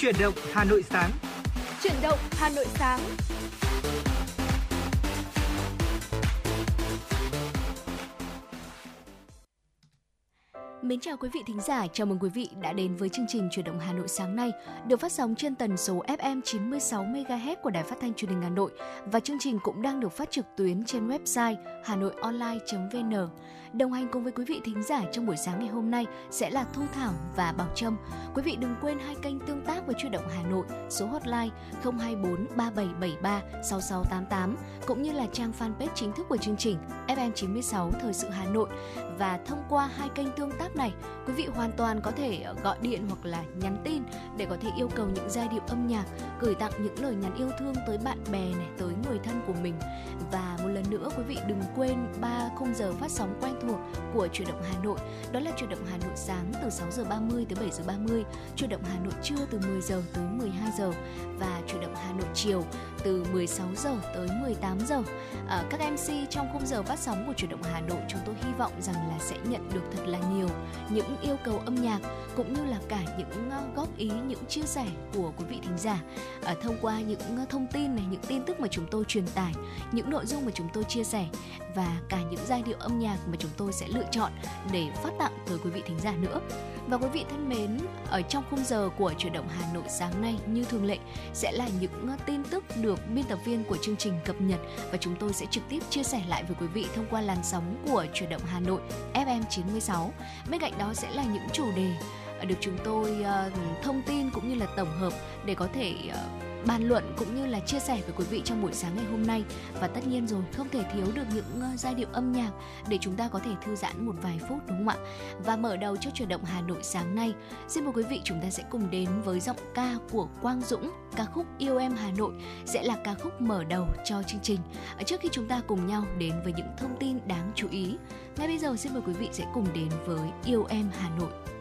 Chuyển động Hà Nội sáng. Chuyển động Hà Nội sáng. Mến chào quý vị thính giả, chào mừng quý vị đã đến với chương trình Chuyển động Hà Nội sáng nay, được phát sóng trên tần số FM 96 MHz của Đài Phát thanh Truyền hình Hà Nội và chương trình cũng đang được phát trực tuyến trên website hanoionline.vn. Đồng hành cùng với quý vị thính giả trong buổi sáng ngày hôm nay sẽ là Thu Thảo và Bảo Trâm. Quý vị đừng quên hai kênh tương tác với Chuyển động Hà Nội, số hotline 024 3773 6688 cũng như là trang fanpage chính thức của chương trình FM96 Thời sự Hà Nội và thông qua hai kênh tương tác này, quý vị hoàn toàn có thể ờ, gọi điện hoặc là nhắn tin để có thể yêu cầu những giai điệu âm nhạc, gửi tặng những lời nhắn yêu thương tới bạn bè này, tới người thân của mình. Và một lần nữa quý vị đừng quên ba khung giờ phát sóng quen thuộc của Chuyển động Hà Nội, đó là Chuyển động Hà Nội sáng từ 6 giờ 30 tới 7 giờ 30, Chuyển động Hà Nội trưa từ 10 giờ tới 12 giờ và Chuyển động Hà Nội chiều từ 16 giờ tới 18 giờ. À, các MC trong khung giờ phát sóng của Chuyển động Hà Nội chúng tôi hy vọng rằng là sẽ nhận được thật là nhiều những yêu cầu âm nhạc cũng như là cả những ờ, góp ý, những chia sẻ của quý vị thính giả à, thông qua những ờ, thông tin này, những tin tức mà chúng tôi truyền tải, những nội dung mà chúng tôi chia sẻ và cả những giai điệu âm nhạc mà chúng tôi sẽ lựa chọn để phát tặng tới quý vị thính giả nữa. Và quý vị thân mến, ở trong khung giờ của chuyển động Hà Nội sáng nay như thường lệ sẽ là những ờ, tin tức được biên tập viên của chương trình cập nhật và chúng tôi sẽ trực tiếp chia sẻ lại với quý vị thông qua làn sóng của chuyển động Hà Nội FM 96. Bên cạnh đó sẽ là những chủ đề được chúng tôi ờ, thông tin cũng như là tổng hợp để có thể ờ, bàn luận cũng như là chia sẻ với quý vị trong buổi sáng ngày hôm nay. Và tất nhiên rồi, không thể thiếu được những ờ, giai điệu âm nhạc để chúng ta có thể thư giãn một vài phút, đúng không ạ? Và mở đầu cho chuyển động Hà Nội sáng nay, xin mời quý vị chúng ta sẽ cùng đến với giọng ca của Quang Dũng, ca khúc Yêu em Hà Nội sẽ là ca khúc mở đầu cho chương trình. Ờ, trước khi chúng ta cùng nhau đến với những thông tin đáng chú ý, ngay bây giờ xin mời quý vị sẽ cùng đến với Yêu em Hà Nội.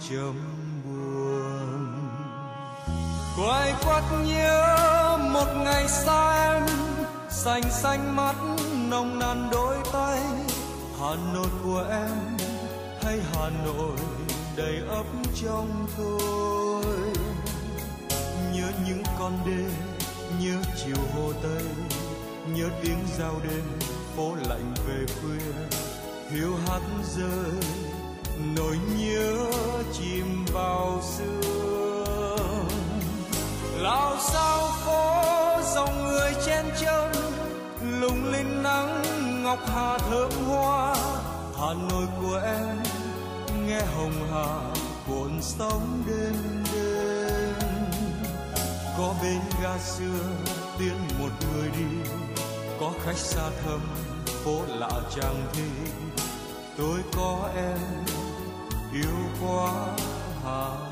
Chấm buồn. Quay quắt nhớ một ngày xa em xanh xanh mắt nồng nàn đôi tay. Hà nội của em hay hà nội đầy ấp trong tôi. Nhớ những con đê nhớ chiều hồ tây, nhớ tiếng giao đêm phố lạnh về khuya. Hiu hắt rơi nỗi nhớ chìm vào sương, lao sao phố dòng người chen chân lung linh nắng ngọc hà thơm hoa. Hà nội của em nghe hồng hà cuộn sóng đêm đêm. Có bên ga xưa tiễn một người đi. Có khách xa thăm phố lạ chẳng thi. Tôi có em yêu quá hà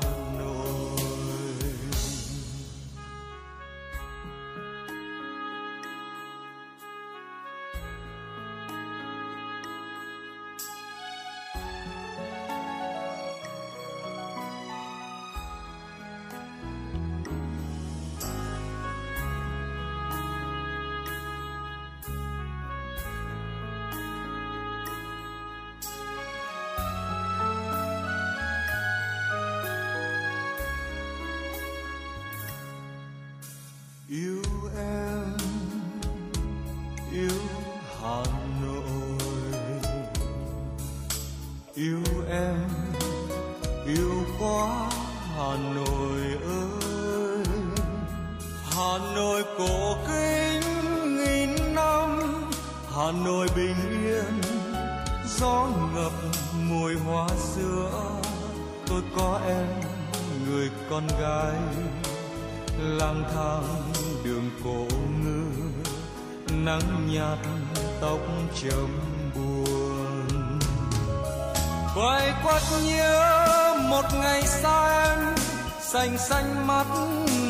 quay quắt nhớ một ngày xa em xanh xanh mắt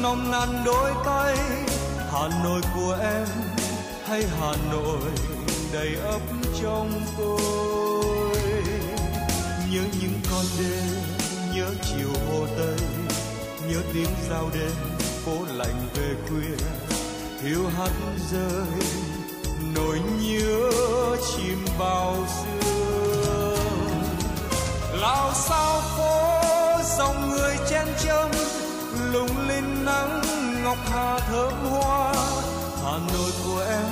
nồng nàn đôi tay. Hà nội của em hay hà nội đầy ấp trong tôi? Nhớ những con đêm, nhớ chiều hồ tây, nhớ tiếng giao đêm phố lạnh về khuya. Hiu hắt rơi, nỗi nhớ chìm vào xưa lao sao phố, dòng người chen châm, lung linh nắng, ngọc hà thơm hoa. Hà nội của em,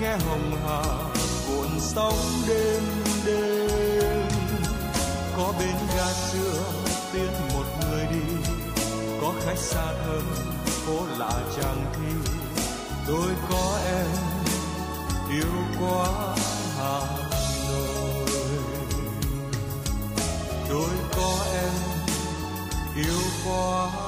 nghe hồng hà, cuộn sóng đêm đêm. Có bên ga xưa, tiễn một người đi. Có khách xa thơm phố lạ chàng thi. Tôi có em, yêu quá hà tôi có em yêu quá.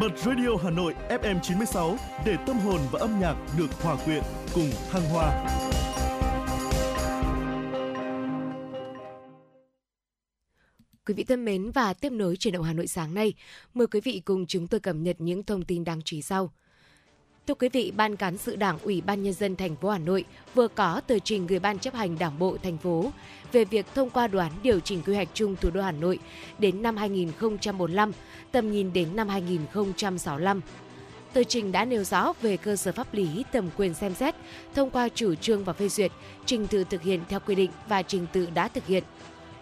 Bật Radio Hà Nội FM 96 để tâm hồn và âm nhạc được hòa quyện cùng thăng hoa. Quý vị thân mến và tiếp nối truyền động Hà Nội sáng nay, mời quý vị cùng chúng tôi cập nhật những thông tin đáng chú ý sau. Thưa quý vị, Ban cán sự Đảng Ủy ban nhân dân thành phố Hà Nội vừa có tờ trình gửi Ban chấp hành Đảng bộ thành phố về việc thông qua đoán điều chỉnh quy hoạch chung thủ đô Hà Nội đến năm 2045, tầm nhìn đến năm 2065. Tờ trình đã nêu rõ về cơ sở pháp lý, tầm quyền xem xét, thông qua chủ trương và phê duyệt, trình tự thực hiện theo quy định và trình tự đã thực hiện.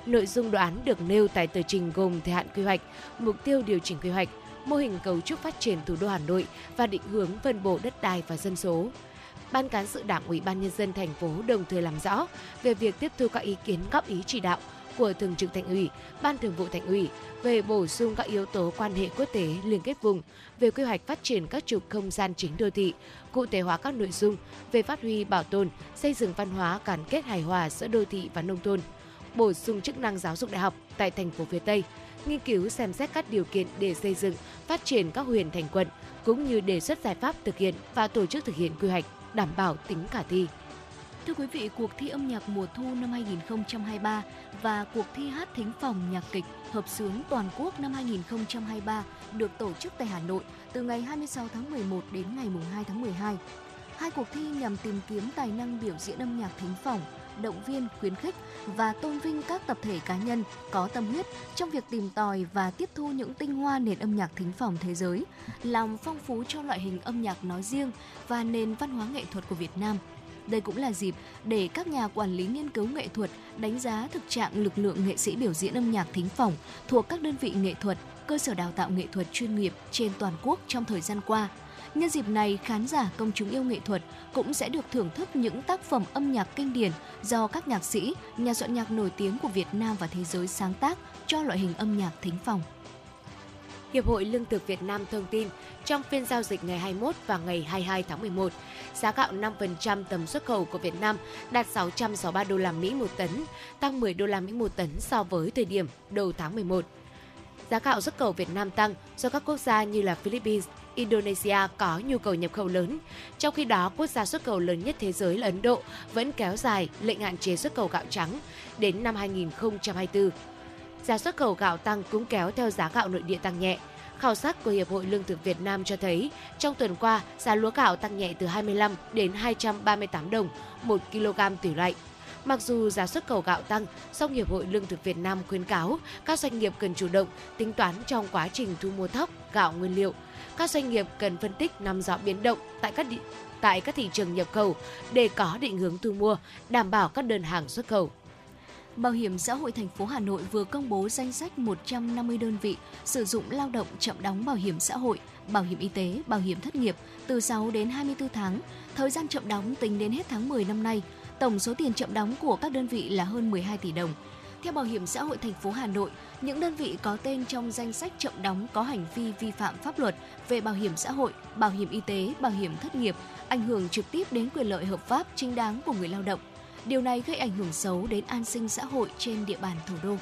Nội dung đoán được nêu tại tờ trình gồm thời hạn quy hoạch, mục tiêu điều chỉnh quy hoạch, mô hình cấu trúc phát triển thủ đô Hà Nội và định hướng phân bổ đất đai và dân số. Ban cán sự Đảng Ủy ban nhân dân thành phố đồng thời làm rõ về việc tiếp thu các ý kiến góp ý chỉ đạo của Thường trực Thành ủy, Ban Thường vụ Thành ủy về bổ sung các yếu tố quan hệ quốc tế liên kết vùng, về quy hoạch phát triển các trục không gian chính đô thị, cụ thể hóa các nội dung về phát huy bảo tồn, xây dựng văn hóa gắn kết hài hòa giữa đô thị và nông thôn, bổ sung chức năng giáo dục đại học tại thành phố phía Tây, nghiên cứu xem xét các điều kiện để xây dựng, phát triển các huyện thành quận, cũng như đề xuất giải pháp thực hiện và tổ chức thực hiện quy hoạch đảm bảo tính khả thi. Thưa quý vị, cuộc thi âm nhạc mùa thu năm 2023 và cuộc thi hát thính phòng nhạc kịch hợp xướng toàn quốc năm 2023 được tổ chức tại Hà Nội từ ngày 26 tháng 11 đến ngày 2 tháng 12. Hai cuộc thi nhằm tìm kiếm tài năng biểu diễn âm nhạc thính phòng, động viên, khuyến khích và tôn vinh các tập thể cá nhân có tâm huyết trong việc tìm tòi và tiếp thu những tinh hoa nền âm nhạc thính phòng thế giới, làm phong phú cho loại hình âm nhạc nói riêng và nền văn hóa nghệ thuật của Việt Nam. Đây cũng là dịp để các nhà quản lý nghiên cứu nghệ thuật đánh giá thực trạng lực lượng nghệ sĩ biểu diễn âm nhạc thính phòng thuộc các đơn vị nghệ thuật cơ sở đào tạo nghệ thuật chuyên nghiệp trên toàn quốc trong thời gian qua. Nhân dịp này, khán giả công chúng yêu nghệ thuật cũng sẽ được thưởng thức những tác phẩm âm nhạc kinh điển do các nhạc sĩ, nhà soạn nhạc nổi tiếng của Việt Nam và thế giới sáng tác cho loại hình âm nhạc thính phòng. Hiệp hội Lương thực Việt Nam thông tin, trong phiên giao dịch ngày 21 và ngày 22 tháng 11, giá gạo 5% tầm xuất khẩu của Việt Nam đạt 663 đô la Mỹ một tấn, tăng 10 đô la Mỹ một tấn so với thời điểm đầu tháng 11. Giá gạo xuất khẩu Việt Nam tăng do các quốc gia như là Philippines, Indonesia có nhu cầu nhập khẩu lớn. Trong khi đó, quốc gia xuất khẩu lớn nhất thế giới là Ấn Độ vẫn kéo dài lệnh hạn chế xuất khẩu gạo trắng đến năm 2024 giá xuất khẩu gạo tăng cũng kéo theo giá gạo nội địa tăng nhẹ. Khảo sát của Hiệp hội Lương thực Việt Nam cho thấy, trong tuần qua, giá lúa gạo tăng nhẹ từ 25 đến 238 đồng 1 kg tùy loại. Mặc dù giá xuất khẩu gạo tăng, song Hiệp hội Lương thực Việt Nam khuyến cáo các doanh nghiệp cần chủ động tính toán trong quá trình thu mua thóc, gạo nguyên liệu. Các doanh nghiệp cần phân tích nắm rõ biến động tại các địa, tại các thị trường nhập khẩu để có định hướng thu mua, đảm bảo các đơn hàng xuất khẩu. Bảo hiểm xã hội thành phố Hà Nội vừa công bố danh sách 150 đơn vị sử dụng lao động chậm đóng bảo hiểm xã hội, bảo hiểm y tế, bảo hiểm thất nghiệp từ 6 đến 24 tháng. Thời gian chậm đóng tính đến hết tháng 10 năm nay, tổng số tiền chậm đóng của các đơn vị là hơn 12 tỷ đồng. Theo Bảo hiểm xã hội thành phố Hà Nội, những đơn vị có tên trong danh sách chậm đóng có hành vi vi phạm pháp luật về bảo hiểm xã hội, bảo hiểm y tế, bảo hiểm thất nghiệp, ảnh hưởng trực tiếp đến quyền lợi hợp pháp chính đáng của người lao động Điều này gây ảnh hưởng xấu đến an sinh xã hội trên địa bàn thủ đô.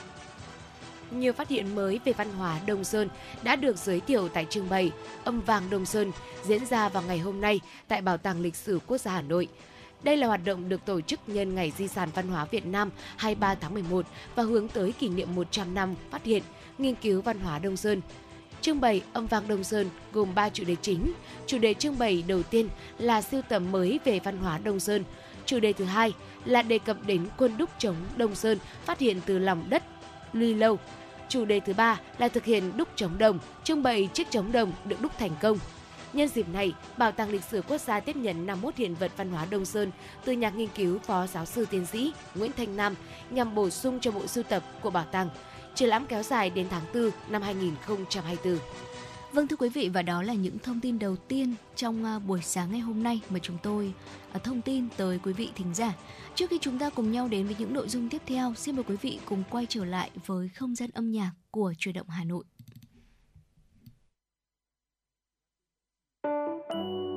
Nhiều phát hiện mới về văn hóa Đông Sơn đã được giới thiệu tại trưng bày Âm vàng Đông Sơn diễn ra vào ngày hôm nay tại Bảo tàng Lịch sử Quốc gia Hà Nội. Đây là hoạt động được tổ chức nhân Ngày Di sản Văn hóa Việt Nam 23 tháng 11 và hướng tới kỷ niệm 100 năm phát hiện, nghiên cứu văn hóa Đông Sơn. Trưng bày âm vang Đông Sơn gồm 3 chủ đề chính. Chủ đề trưng bày đầu tiên là siêu tầm mới về văn hóa Đông Sơn. Chủ đề thứ hai là đề cập đến quân đúc chống Đông Sơn phát hiện từ lòng đất Ly Lâu. Chủ đề thứ ba là thực hiện đúc chống đồng, trưng bày chiếc chống đồng được đúc thành công. Nhân dịp này, Bảo tàng Lịch sử Quốc gia tiếp nhận 51 hiện vật văn hóa Đông Sơn từ nhà nghiên cứu Phó Giáo sư Tiến sĩ Nguyễn Thanh Nam nhằm bổ sung cho bộ sưu tập của bảo tàng. Triển lãm kéo dài đến tháng 4 năm 2024. Vâng thưa quý vị và đó là những thông tin đầu tiên trong à, buổi sáng ngày hôm nay mà chúng tôi à, thông tin tới quý vị thính giả. Trước khi chúng ta cùng nhau đến với những nội dung tiếp theo, xin mời quý vị cùng quay trở lại với không gian âm nhạc của Truyền động Hà Nội. Thank you.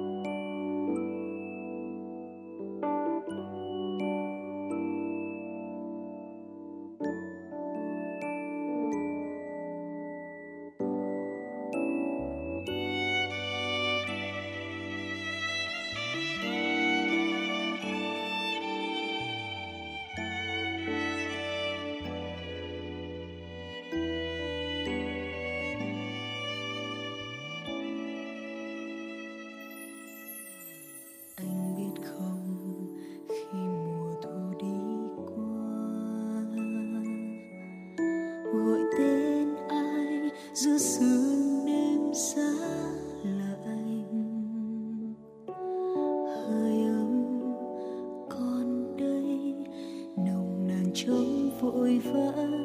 giữa sương đêm giá lạnh. Hơi ấm còn đây nồng nàn trong vội vã.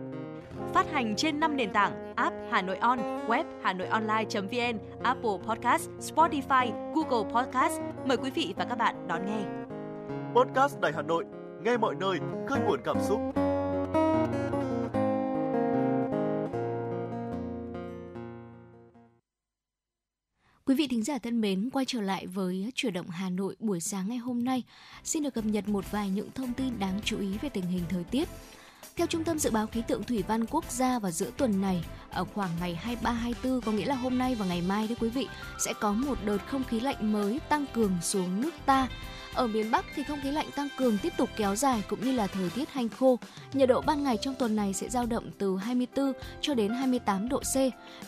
Phát hành trên 5 nền tảng app Hà Nội On, web Hà Nội Online.vn, Apple Podcast, Spotify, Google Podcast. Mời quý vị và các bạn đón nghe. Podcast Đài Hà Nội, nghe mọi nơi, khơi nguồn cảm xúc. Quý vị thính giả thân mến, quay trở lại với chuyển động Hà Nội buổi sáng ngày hôm nay. Xin được cập nhật một vài những thông tin đáng chú ý về tình hình thời tiết. Theo Trung tâm Dự báo Khí tượng Thủy văn Quốc gia vào giữa tuần này, ở khoảng ngày 23-24, có nghĩa là hôm nay và ngày mai đấy quý vị, sẽ có một đợt không khí lạnh mới tăng cường xuống nước ta. Ở miền Bắc thì không khí lạnh tăng cường tiếp tục kéo dài cũng như là thời tiết hanh khô. Nhiệt độ ban ngày trong tuần này sẽ dao động từ 24 cho đến 28 độ C,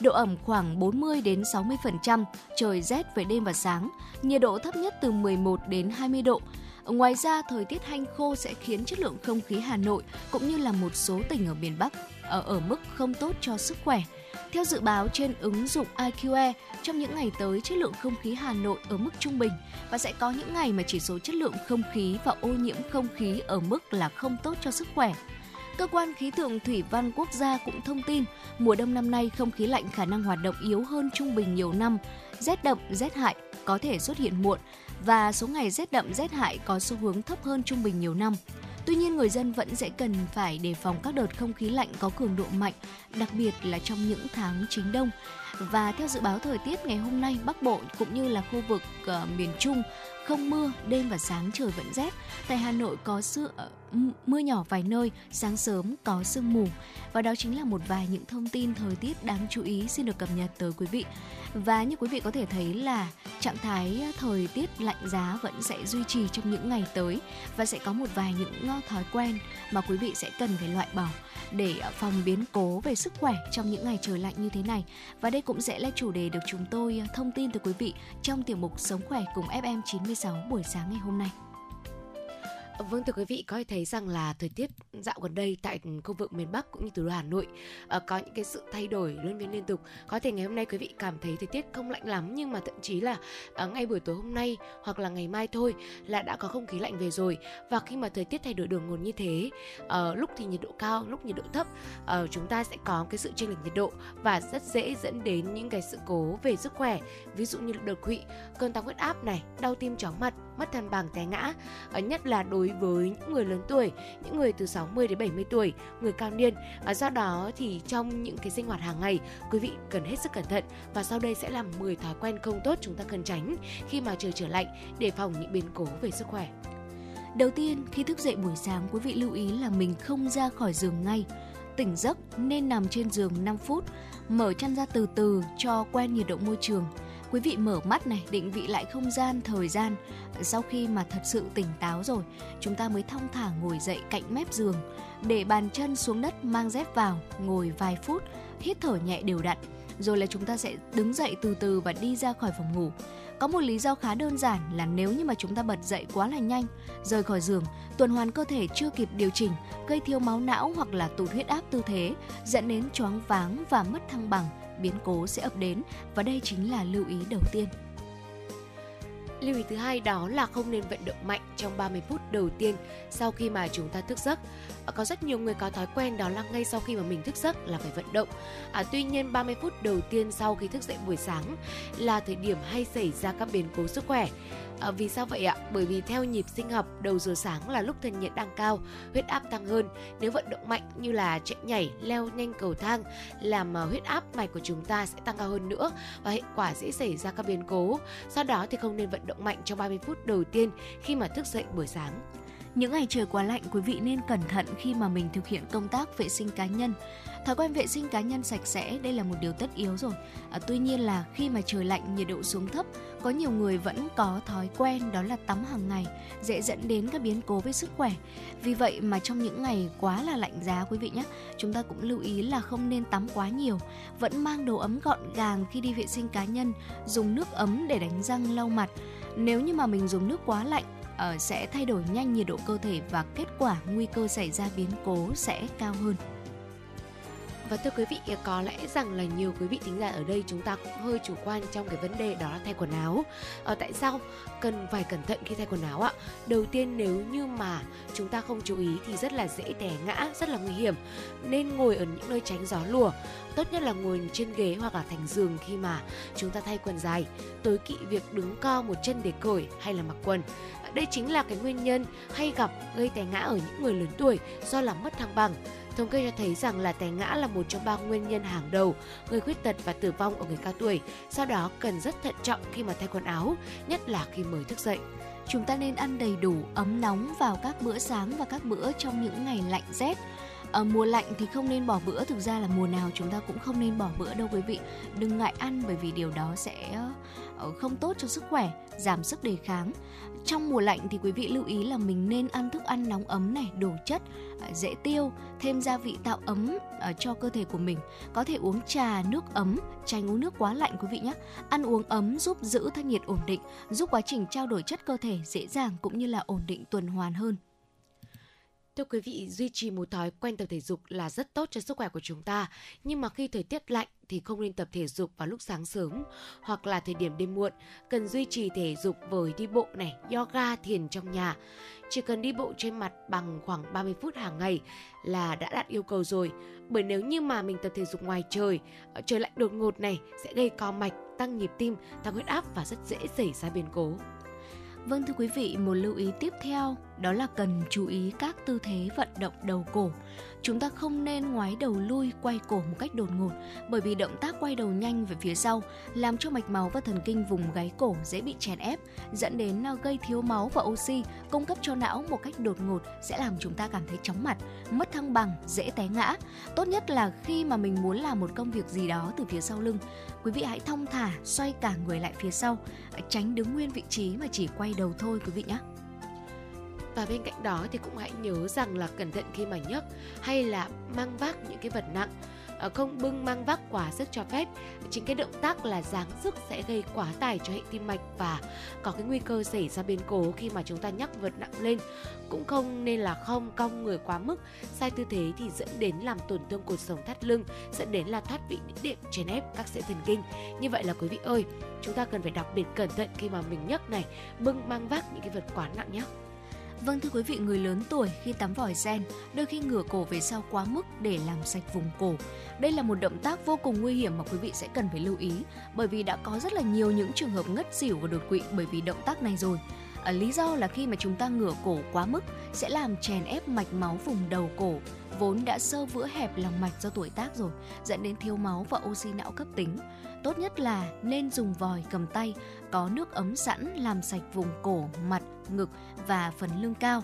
độ ẩm khoảng 40 đến 60%, trời rét về đêm và sáng, nhiệt độ thấp nhất từ 11 đến 20 độ. Ngoài ra, thời tiết hanh khô sẽ khiến chất lượng không khí Hà Nội cũng như là một số tỉnh ở miền Bắc ở ở mức không tốt cho sức khỏe. Theo dự báo trên ứng dụng IQE, trong những ngày tới chất lượng không khí Hà Nội ở mức trung bình và sẽ có những ngày mà chỉ số chất lượng không khí và ô nhiễm không khí ở mức là không tốt cho sức khỏe. Cơ quan khí tượng thủy văn quốc gia cũng thông tin, mùa đông năm nay không khí lạnh khả năng hoạt động yếu hơn trung bình nhiều năm, rét đậm, rét hại có thể xuất hiện muộn và số ngày rét đậm rét hại có xu hướng thấp hơn trung bình nhiều năm. Tuy nhiên, người dân vẫn sẽ cần phải đề phòng các đợt không khí lạnh có cường độ mạnh, đặc biệt là trong những tháng chính đông. Và theo dự báo thời tiết ngày hôm nay, Bắc Bộ cũng như là khu vực uh, miền Trung không mưa, đêm và sáng trời vẫn rét. Tại Hà Nội có sương, ờ, mưa nhỏ vài nơi, sáng sớm có sương mù. Và đó chính là một vài những thông tin thời tiết đáng chú ý xin được cập nhật tới quý vị. Và như quý vị có thể thấy là trạng thái thời tiết lạnh giá vẫn sẽ duy trì trong những ngày tới và sẽ có một vài những ờ, thói quen mà quý vị sẽ cần phải loại bỏ để phòng biến cố về sức khỏe trong những ngày trời lạnh như thế này. Và đây cũng sẽ là chủ đề được chúng tôi ờ, thông tin tới quý vị trong tiểu mục Sống khỏe cùng FM 96 buổi sáng ngày hôm nay. Vâng thưa quý vị, có thể thấy rằng là thời tiết dạo gần đây tại khu vực miền Bắc cũng như thủ đô Hà Nội ờ, có những cái sự thay đổi liên biến liên tục. Có thể ngày hôm nay quý vị cảm thấy thời tiết không lạnh lắm nhưng mà thậm chí là ờ, ngay buổi tối hôm nay hoặc là ngày mai thôi là đã có không khí lạnh về rồi. Và khi mà thời tiết thay đổi đường ngột như thế, ờ, lúc thì nhiệt độ cao, lúc nhiệt độ thấp, chúng ta sẽ có cái sự chênh lệch nhiệt độ và rất dễ dẫn đến những cái sự cố về sức khỏe, ví dụ như đột quỵ, cơn tăng huyết áp này, đau tim chóng mặt, mất thăng bằng té ngã. Ở nhất là đối với những người lớn tuổi, những người từ 60 đến 70 tuổi, người cao niên. À, do đó thì trong những cái sinh hoạt hàng ngày, quý vị cần hết sức cẩn thận và sau đây sẽ là 10 thói quen không tốt chúng ta cần tránh khi mà trời trở lạnh để phòng những biến cố về sức khỏe. Đầu tiên, khi thức dậy buổi sáng, quý vị lưu ý là mình không ra khỏi giường ngay. Tỉnh giấc nên nằm trên giường 5 phút, mở chăn ra từ từ cho quen nhiệt độ môi trường quý vị mở mắt này, định vị lại không gian, thời gian. Sau khi mà thật sự tỉnh táo rồi, chúng ta mới thong thả ngồi dậy cạnh mép giường, để bàn chân xuống đất mang dép vào, ngồi vài phút, hít thở nhẹ đều đặn. Rồi là chúng ta sẽ đứng dậy từ từ và đi ra khỏi phòng ngủ. Có một lý do khá đơn giản là nếu như mà chúng ta bật dậy quá là nhanh, rời khỏi giường, tuần hoàn cơ thể chưa kịp điều chỉnh, gây thiếu máu não hoặc là tụt huyết áp tư thế, dẫn đến choáng váng và mất thăng bằng biến cố sẽ ập đến và đây chính là lưu ý đầu tiên. Lưu ý thứ hai đó là không nên vận động mạnh trong 30 phút đầu tiên sau khi mà chúng ta thức giấc. À, có rất nhiều người có thói quen đó là ngay sau khi mà mình thức giấc là phải vận động. À, tuy nhiên 30 phút đầu tiên sau khi thức dậy buổi sáng là thời điểm hay xảy ra các biến cố sức khỏe. À, vì sao vậy ạ? Bởi vì theo nhịp sinh học, đầu giờ sáng là lúc thân nhiệt đang cao, huyết áp tăng hơn. Nếu vận động mạnh như là chạy nhảy, leo nhanh cầu thang, làm à, huyết áp mạch của chúng ta sẽ tăng cao hơn nữa và hệ quả dễ xảy ra các biến cố. Do đó thì không nên vận động mạnh trong 30 phút đầu tiên khi mà thức dậy buổi sáng. Những ngày trời quá lạnh, quý vị nên cẩn thận khi mà mình thực hiện công tác vệ sinh cá nhân. Thói quen vệ sinh cá nhân sạch sẽ đây là một điều tất yếu rồi. À, tuy nhiên là khi mà trời lạnh nhiệt độ xuống thấp, có nhiều người vẫn có thói quen đó là tắm hàng ngày, dễ dẫn đến các biến cố với sức khỏe. Vì vậy mà trong những ngày quá là lạnh giá quý vị nhé, chúng ta cũng lưu ý là không nên tắm quá nhiều, vẫn mang đồ ấm gọn gàng khi đi vệ sinh cá nhân, dùng nước ấm để đánh răng lau mặt. Nếu như mà mình dùng nước quá lạnh ờ, sẽ thay đổi nhanh nhiệt độ cơ thể và kết quả nguy cơ xảy ra biến cố sẽ cao hơn. Và thưa quý vị, có lẽ rằng là nhiều quý vị thính giả ở đây chúng ta cũng hơi chủ quan trong cái vấn đề đó là thay quần áo. Ở tại sao cần phải cẩn thận khi thay quần áo ạ? Đầu tiên nếu như mà chúng ta không chú ý thì rất là dễ té ngã, rất là nguy hiểm. Nên ngồi ở những nơi tránh gió lùa. Tốt nhất là ngồi trên ghế hoặc là thành giường khi mà chúng ta thay quần dài. Tối kỵ việc đứng co một chân để cởi hay là mặc quần. Đây chính là cái nguyên nhân hay gặp gây té ngã ở những người lớn tuổi do làm mất thăng bằng Thống kê cho thấy rằng là té ngã là một trong ba nguyên nhân hàng đầu gây khuyết tật và tử vong ở người cao tuổi. Do đó cần rất thận trọng khi mà thay quần áo, nhất là khi mới thức dậy. Chúng ta nên ăn đầy đủ ấm nóng vào các bữa sáng và các bữa trong những ngày lạnh rét. Ở mùa lạnh thì không nên bỏ bữa, thực ra là mùa nào chúng ta cũng không nên bỏ bữa đâu quý vị. Đừng ngại ăn bởi vì điều đó sẽ ờ, không tốt cho sức khỏe, giảm sức đề kháng trong mùa lạnh thì quý vị lưu ý là mình nên ăn thức ăn nóng ấm này, đủ chất, ờ, dễ tiêu, thêm gia vị tạo ấm cho cơ thể của mình. Có thể uống trà, nước ấm, tránh uống nước quá lạnh quý vị nhé. Ăn uống ấm giúp giữ thân nhiệt ổn định, giúp quá trình trao đổi chất cơ thể dễ dàng cũng như là ổn định tuần hoàn hơn. Thưa quý vị, duy trì một thói quen tập thể dục là rất tốt cho sức khỏe của chúng ta. Nhưng mà khi thời tiết lạnh thì không nên tập thể dục vào lúc sáng sớm hoặc là thời điểm đêm muộn. Cần duy trì thể dục với đi bộ này, yoga, thiền trong nhà. Chỉ cần đi bộ trên mặt bằng khoảng 30 phút hàng ngày là đã đạt yêu cầu rồi. Bởi nếu như mà mình tập thể dục ngoài trời, ờ, trời lạnh đột ngột này sẽ gây co mạch, tăng nhịp tim, tăng huyết áp và rất dễ xảy ra biến cố. Vâng thưa quý vị, một lưu ý tiếp theo đó là cần chú ý các tư thế vận động đầu cổ. Chúng ta không nên ngoái đầu lui quay cổ một cách đột ngột bởi vì động tác quay đầu nhanh về phía sau làm cho mạch máu và thần kinh vùng gáy cổ dễ bị chèn ép, dẫn đến à, gây thiếu máu và oxy cung cấp cho não một cách đột ngột sẽ làm chúng ta cảm thấy chóng mặt, mất thăng bằng, dễ té ngã. Tốt nhất là khi mà mình muốn làm một công việc gì đó từ phía sau lưng, quý vị hãy thong thả xoay cả người lại phía sau, tránh đứng nguyên vị trí mà chỉ quay đầu thôi quý vị nhé và bên cạnh đó thì cũng hãy nhớ rằng là cẩn thận khi mà nhấc hay là mang vác những cái vật nặng. Ờ, không bưng mang vác quá sức cho phép. Chính cái động tác là giáng sức sẽ gây quá tải cho hệ tim mạch và có cái nguy cơ xảy ra biến cố khi mà chúng ta nhấc vật nặng lên. Cũng không nên là không cong người quá mức. Sai tư thế thì dẫn đến làm tổn thương cột sống thắt lưng, dẫn đến là thoát vị đệm chèn ép các sợi thần kinh. Như vậy là quý vị ơi, chúng ta cần phải đặc biệt cẩn thận khi mà mình nhấc này, bưng mang vác những cái vật quá nặng nhé. Vâng thưa quý vị, người lớn tuổi khi tắm vòi sen đôi khi ngửa cổ về sau quá mức để làm sạch vùng cổ. Đây là một động tác vô cùng nguy hiểm mà quý vị sẽ cần phải lưu ý bởi vì đã có rất là nhiều những trường hợp ngất xỉu và đột quỵ bởi vì động tác này rồi. À, lý do là khi mà chúng ta ngửa cổ quá mức sẽ làm chèn ép mạch máu vùng đầu cổ vốn đã sơ vữa hẹp lòng mạch do tuổi tác rồi dẫn đến thiếu máu và oxy não cấp tính tốt nhất là nên dùng vòi cầm tay có nước ấm sẵn làm sạch vùng cổ, mặt, ngực và phần lưng cao.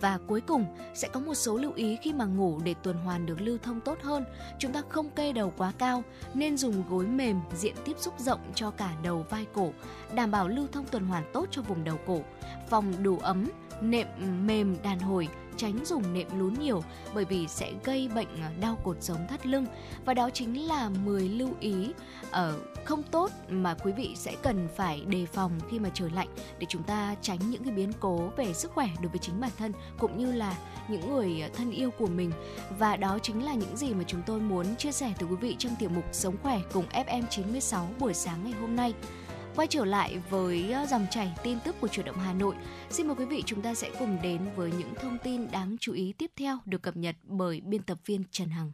Và cuối cùng sẽ có một số lưu ý khi mà ngủ để tuần hoàn được lưu thông tốt hơn. Chúng ta không kê đầu quá cao, nên dùng gối mềm diện tiếp xúc rộng cho cả đầu vai cổ, đảm bảo lưu thông tuần hoàn tốt cho vùng đầu cổ. Phòng đủ ấm, nệm mềm đàn hồi tránh dùng nệm lún nhiều bởi vì sẽ gây bệnh à, đau cột sống thắt lưng và đó chính là 10 lưu ý ở không tốt mà quý vị sẽ cần phải đề phòng khi mà trời lạnh để chúng ta tránh những cái biến cố về sức khỏe đối với chính bản thân cũng như là những người à, thân yêu của mình và đó chính là những gì mà chúng tôi muốn chia sẻ tới quý vị trong tiểu mục Sống khỏe cùng FM 96 buổi sáng ngày hôm nay. Quay trở lại với ờ, dòng chảy tin tức của chủ động Hà Nội, xin mời quý vị chúng ta sẽ cùng đến với những thông tin đáng chú ý tiếp theo được cập nhật bởi biên tập viên Trần Hằng.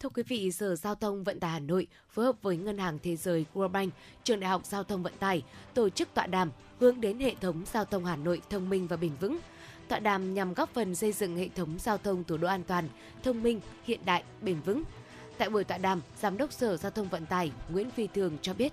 Thưa quý vị, Sở Giao thông Vận tải Hà Nội phối hợp với Ngân hàng Thế giới World Bank, Trường Đại học Giao thông Vận tải tổ chức tọa đàm hướng đến hệ thống giao thông Hà Nội thông minh và bền vững. Tọa đàm nhằm góp phần xây dựng hệ thống giao thông thủ đô an toàn, thông minh, hiện đại, bền vững. Tại buổi tọa đàm, Giám đốc Sở Giao thông Vận tải Nguyễn Phi Thường cho biết,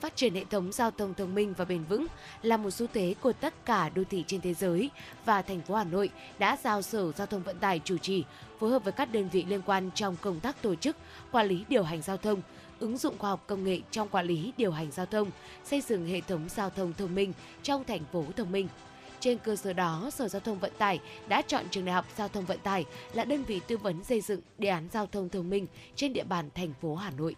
phát triển hệ thống giao thông thông minh và bền vững là một xu thế của tất cả đô thị trên thế giới và thành phố Hà Nội đã giao Sở Giao thông Vận tải chủ trì phối hợp với các đơn vị liên quan trong công tác tổ chức, quản lý điều hành giao thông, ứng dụng khoa học công nghệ trong quản lý điều hành giao thông, xây dựng hệ thống giao thông thông minh trong thành phố thông minh. Trên cơ sở đó, Sở Giao thông Vận tải đã chọn Trường Đại học Giao thông Vận tải là đơn vị tư vấn xây dựng đề án giao thông thông minh trên địa bàn thành phố Hà Nội.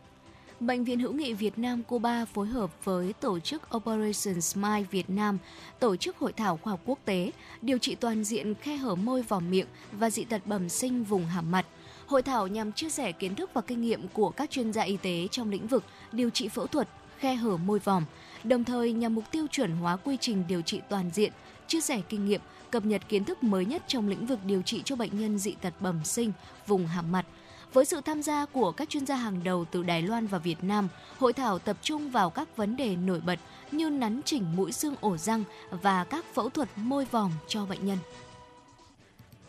Bệnh viện hữu nghị Việt Nam Cuba phối hợp với tổ chức Operation Smile Việt Nam tổ chức hội thảo khoa học quốc tế điều trị toàn diện khe hở môi vòm miệng và dị tật bẩm sinh vùng hàm mặt. Hội thảo nhằm chia sẻ kiến thức và kinh nghiệm của các chuyên gia y tế trong lĩnh vực điều trị phẫu thuật khe hở môi vòm, đồng thời nhằm mục tiêu chuẩn hóa quy trình điều trị toàn diện, chia sẻ kinh nghiệm, cập nhật kiến thức mới nhất trong lĩnh vực điều trị cho bệnh nhân dị tật bẩm sinh vùng hàm mặt – với sự tham gia của các chuyên gia hàng đầu từ Đài Loan và Việt Nam, hội thảo tập trung vào các vấn đề nổi bật như nắn chỉnh mũi xương ổ răng và các phẫu thuật môi vòng cho bệnh nhân.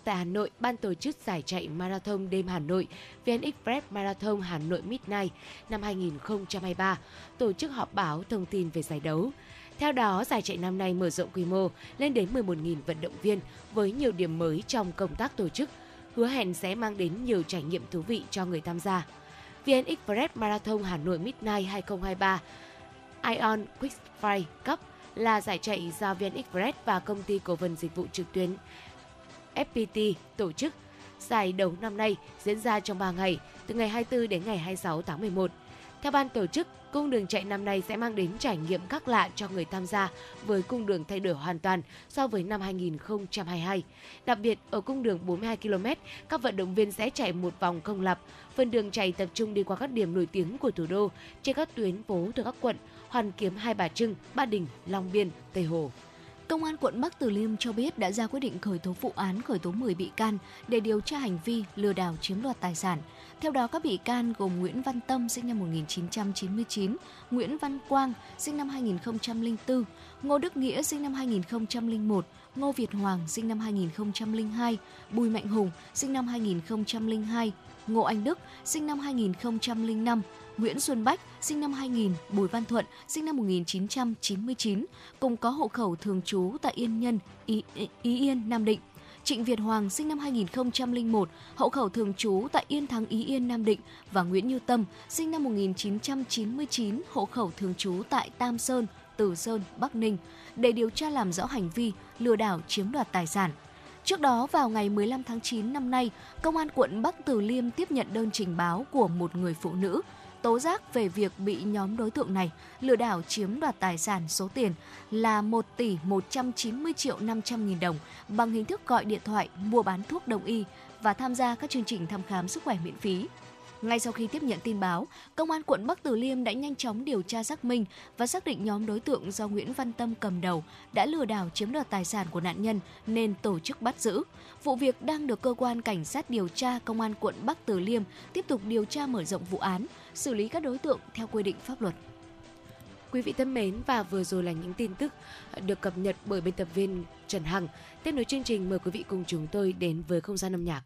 Tại Hà Nội, ban tổ chức giải chạy Marathon đêm Hà Nội VN Express Marathon Hà Nội Midnight năm 2023 tổ chức họp báo thông tin về giải đấu. Theo đó, giải chạy năm nay mở rộng quy mô lên đến 11.000 vận động viên với nhiều điểm mới trong công tác tổ chức, hứa hẹn sẽ mang đến nhiều trải nghiệm thú vị cho người tham gia. VN Express Marathon Hà Nội Midnight 2023 Ion Quick Fire Cup là giải chạy do VN Express và công ty cổ phần dịch vụ trực tuyến FPT tổ chức. Giải đấu năm nay diễn ra trong 3 ngày, từ ngày 24 đến ngày 26 tháng 11. Theo ban tổ chức, Cung đường chạy năm nay sẽ mang đến trải nghiệm khác lạ cho người tham gia với cung đường thay đổi hoàn toàn so với năm 2022. Đặc biệt, ở cung đường 42 km, các vận động viên sẽ chạy một vòng công lập. Phần đường chạy tập trung đi qua các điểm nổi tiếng của thủ đô trên các tuyến phố từ các quận Hoàn Kiếm, Hai Bà Trưng, Ba Đình, Long Biên, Tây Hồ. Công an quận Bắc Từ Liêm cho biết đã ra quyết định khởi tố vụ án khởi tố 10 bị can để điều tra hành vi lừa đảo chiếm đoạt tài sản. Theo đó, các bị can gồm Nguyễn Văn Tâm sinh năm 1999, Nguyễn Văn Quang sinh năm 2004, Ngô Đức Nghĩa sinh năm 2001, Ngô Việt Hoàng sinh năm 2002, Bùi Mạnh Hùng sinh năm 2002, Ngô Anh Đức sinh năm 2005, Nguyễn Xuân Bách, sinh năm 2000, Bùi Văn Thuận, sinh năm 1999, cùng có hộ khẩu thường trú tại Yên Nhân, Ý, Ý Yên, Nam Định. Trịnh Việt Hoàng sinh năm 2001, hộ khẩu thường trú tại Yên Thắng Ý Yên Nam Định và Nguyễn Như Tâm sinh năm 1999, hộ khẩu thường trú tại Tam Sơn, Từ Sơn, Bắc Ninh để điều tra làm rõ hành vi lừa đảo chiếm đoạt tài sản. Trước đó vào ngày 15 tháng 9 năm nay, Công an quận Bắc Từ Liêm tiếp nhận đơn trình báo của một người phụ nữ tố giác về việc bị nhóm đối tượng này lừa đảo chiếm đoạt tài sản số tiền là 1 tỷ 190 triệu 500 nghìn đồng bằng hình thức gọi điện thoại mua bán thuốc đông y và tham gia các chương trình thăm khám sức khỏe miễn phí. Ngay sau khi tiếp nhận tin báo, Công an quận Bắc Từ Liêm đã nhanh chóng điều tra xác minh và xác định nhóm đối tượng do Nguyễn Văn Tâm cầm đầu đã lừa đảo chiếm đoạt tài sản của nạn nhân nên tổ chức bắt giữ. Vụ việc đang được cơ quan cảnh sát điều tra Công an quận Bắc Từ Liêm tiếp tục điều tra mở rộng vụ án, xử lý các đối tượng theo quy định pháp luật. Quý vị thân mến và vừa rồi là những tin tức được cập nhật bởi biên tập viên Trần Hằng. Tiếp nối chương trình mời quý vị cùng chúng tôi đến với không gian âm nhạc.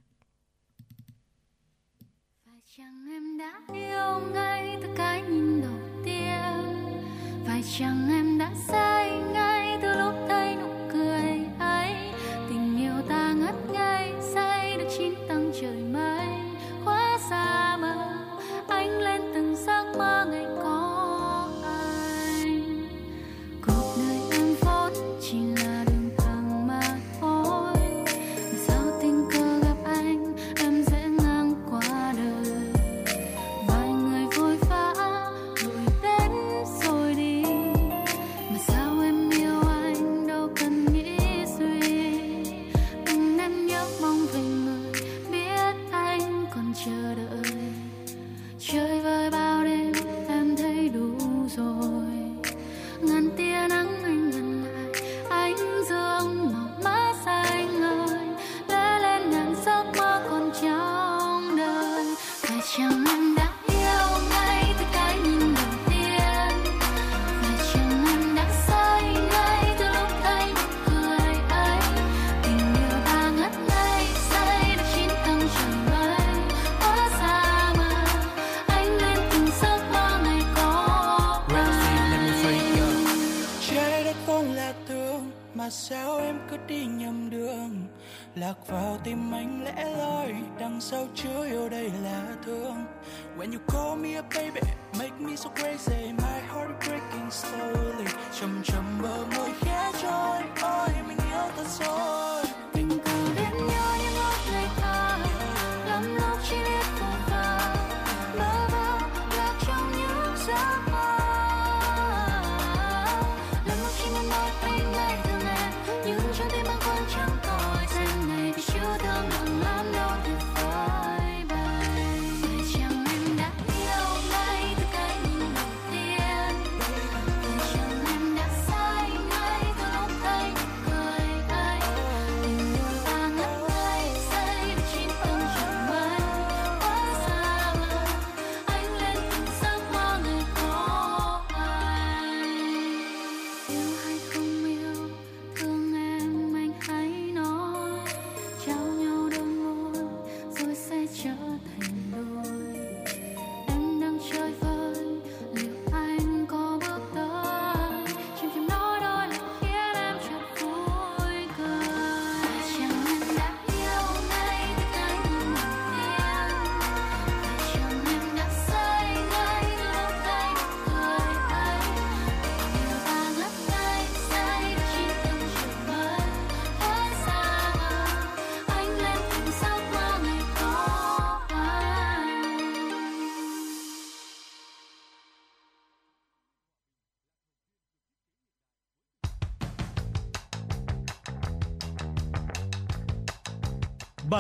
chăng em đã yêu ngay từ cái nhìn đầu tiên. Phải chăng em đã sai ngay lạc vào tim anh lẽ loi, đằng sau chứa yêu đây là thương. When you call me a baby, make me so crazy.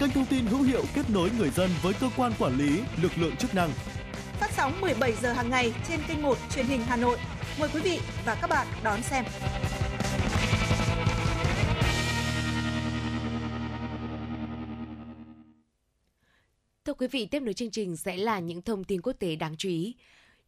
kênh thông tin hữu hiệu kết nối người dân với cơ quan quản lý, lực lượng chức năng. Phát sóng 17 giờ hàng ngày trên kênh 1 truyền hình Hà Nội. Mời quý vị và các bạn đón xem. Thưa quý vị, tiếp nối chương trình sẽ là những thông tin quốc tế đáng chú ý.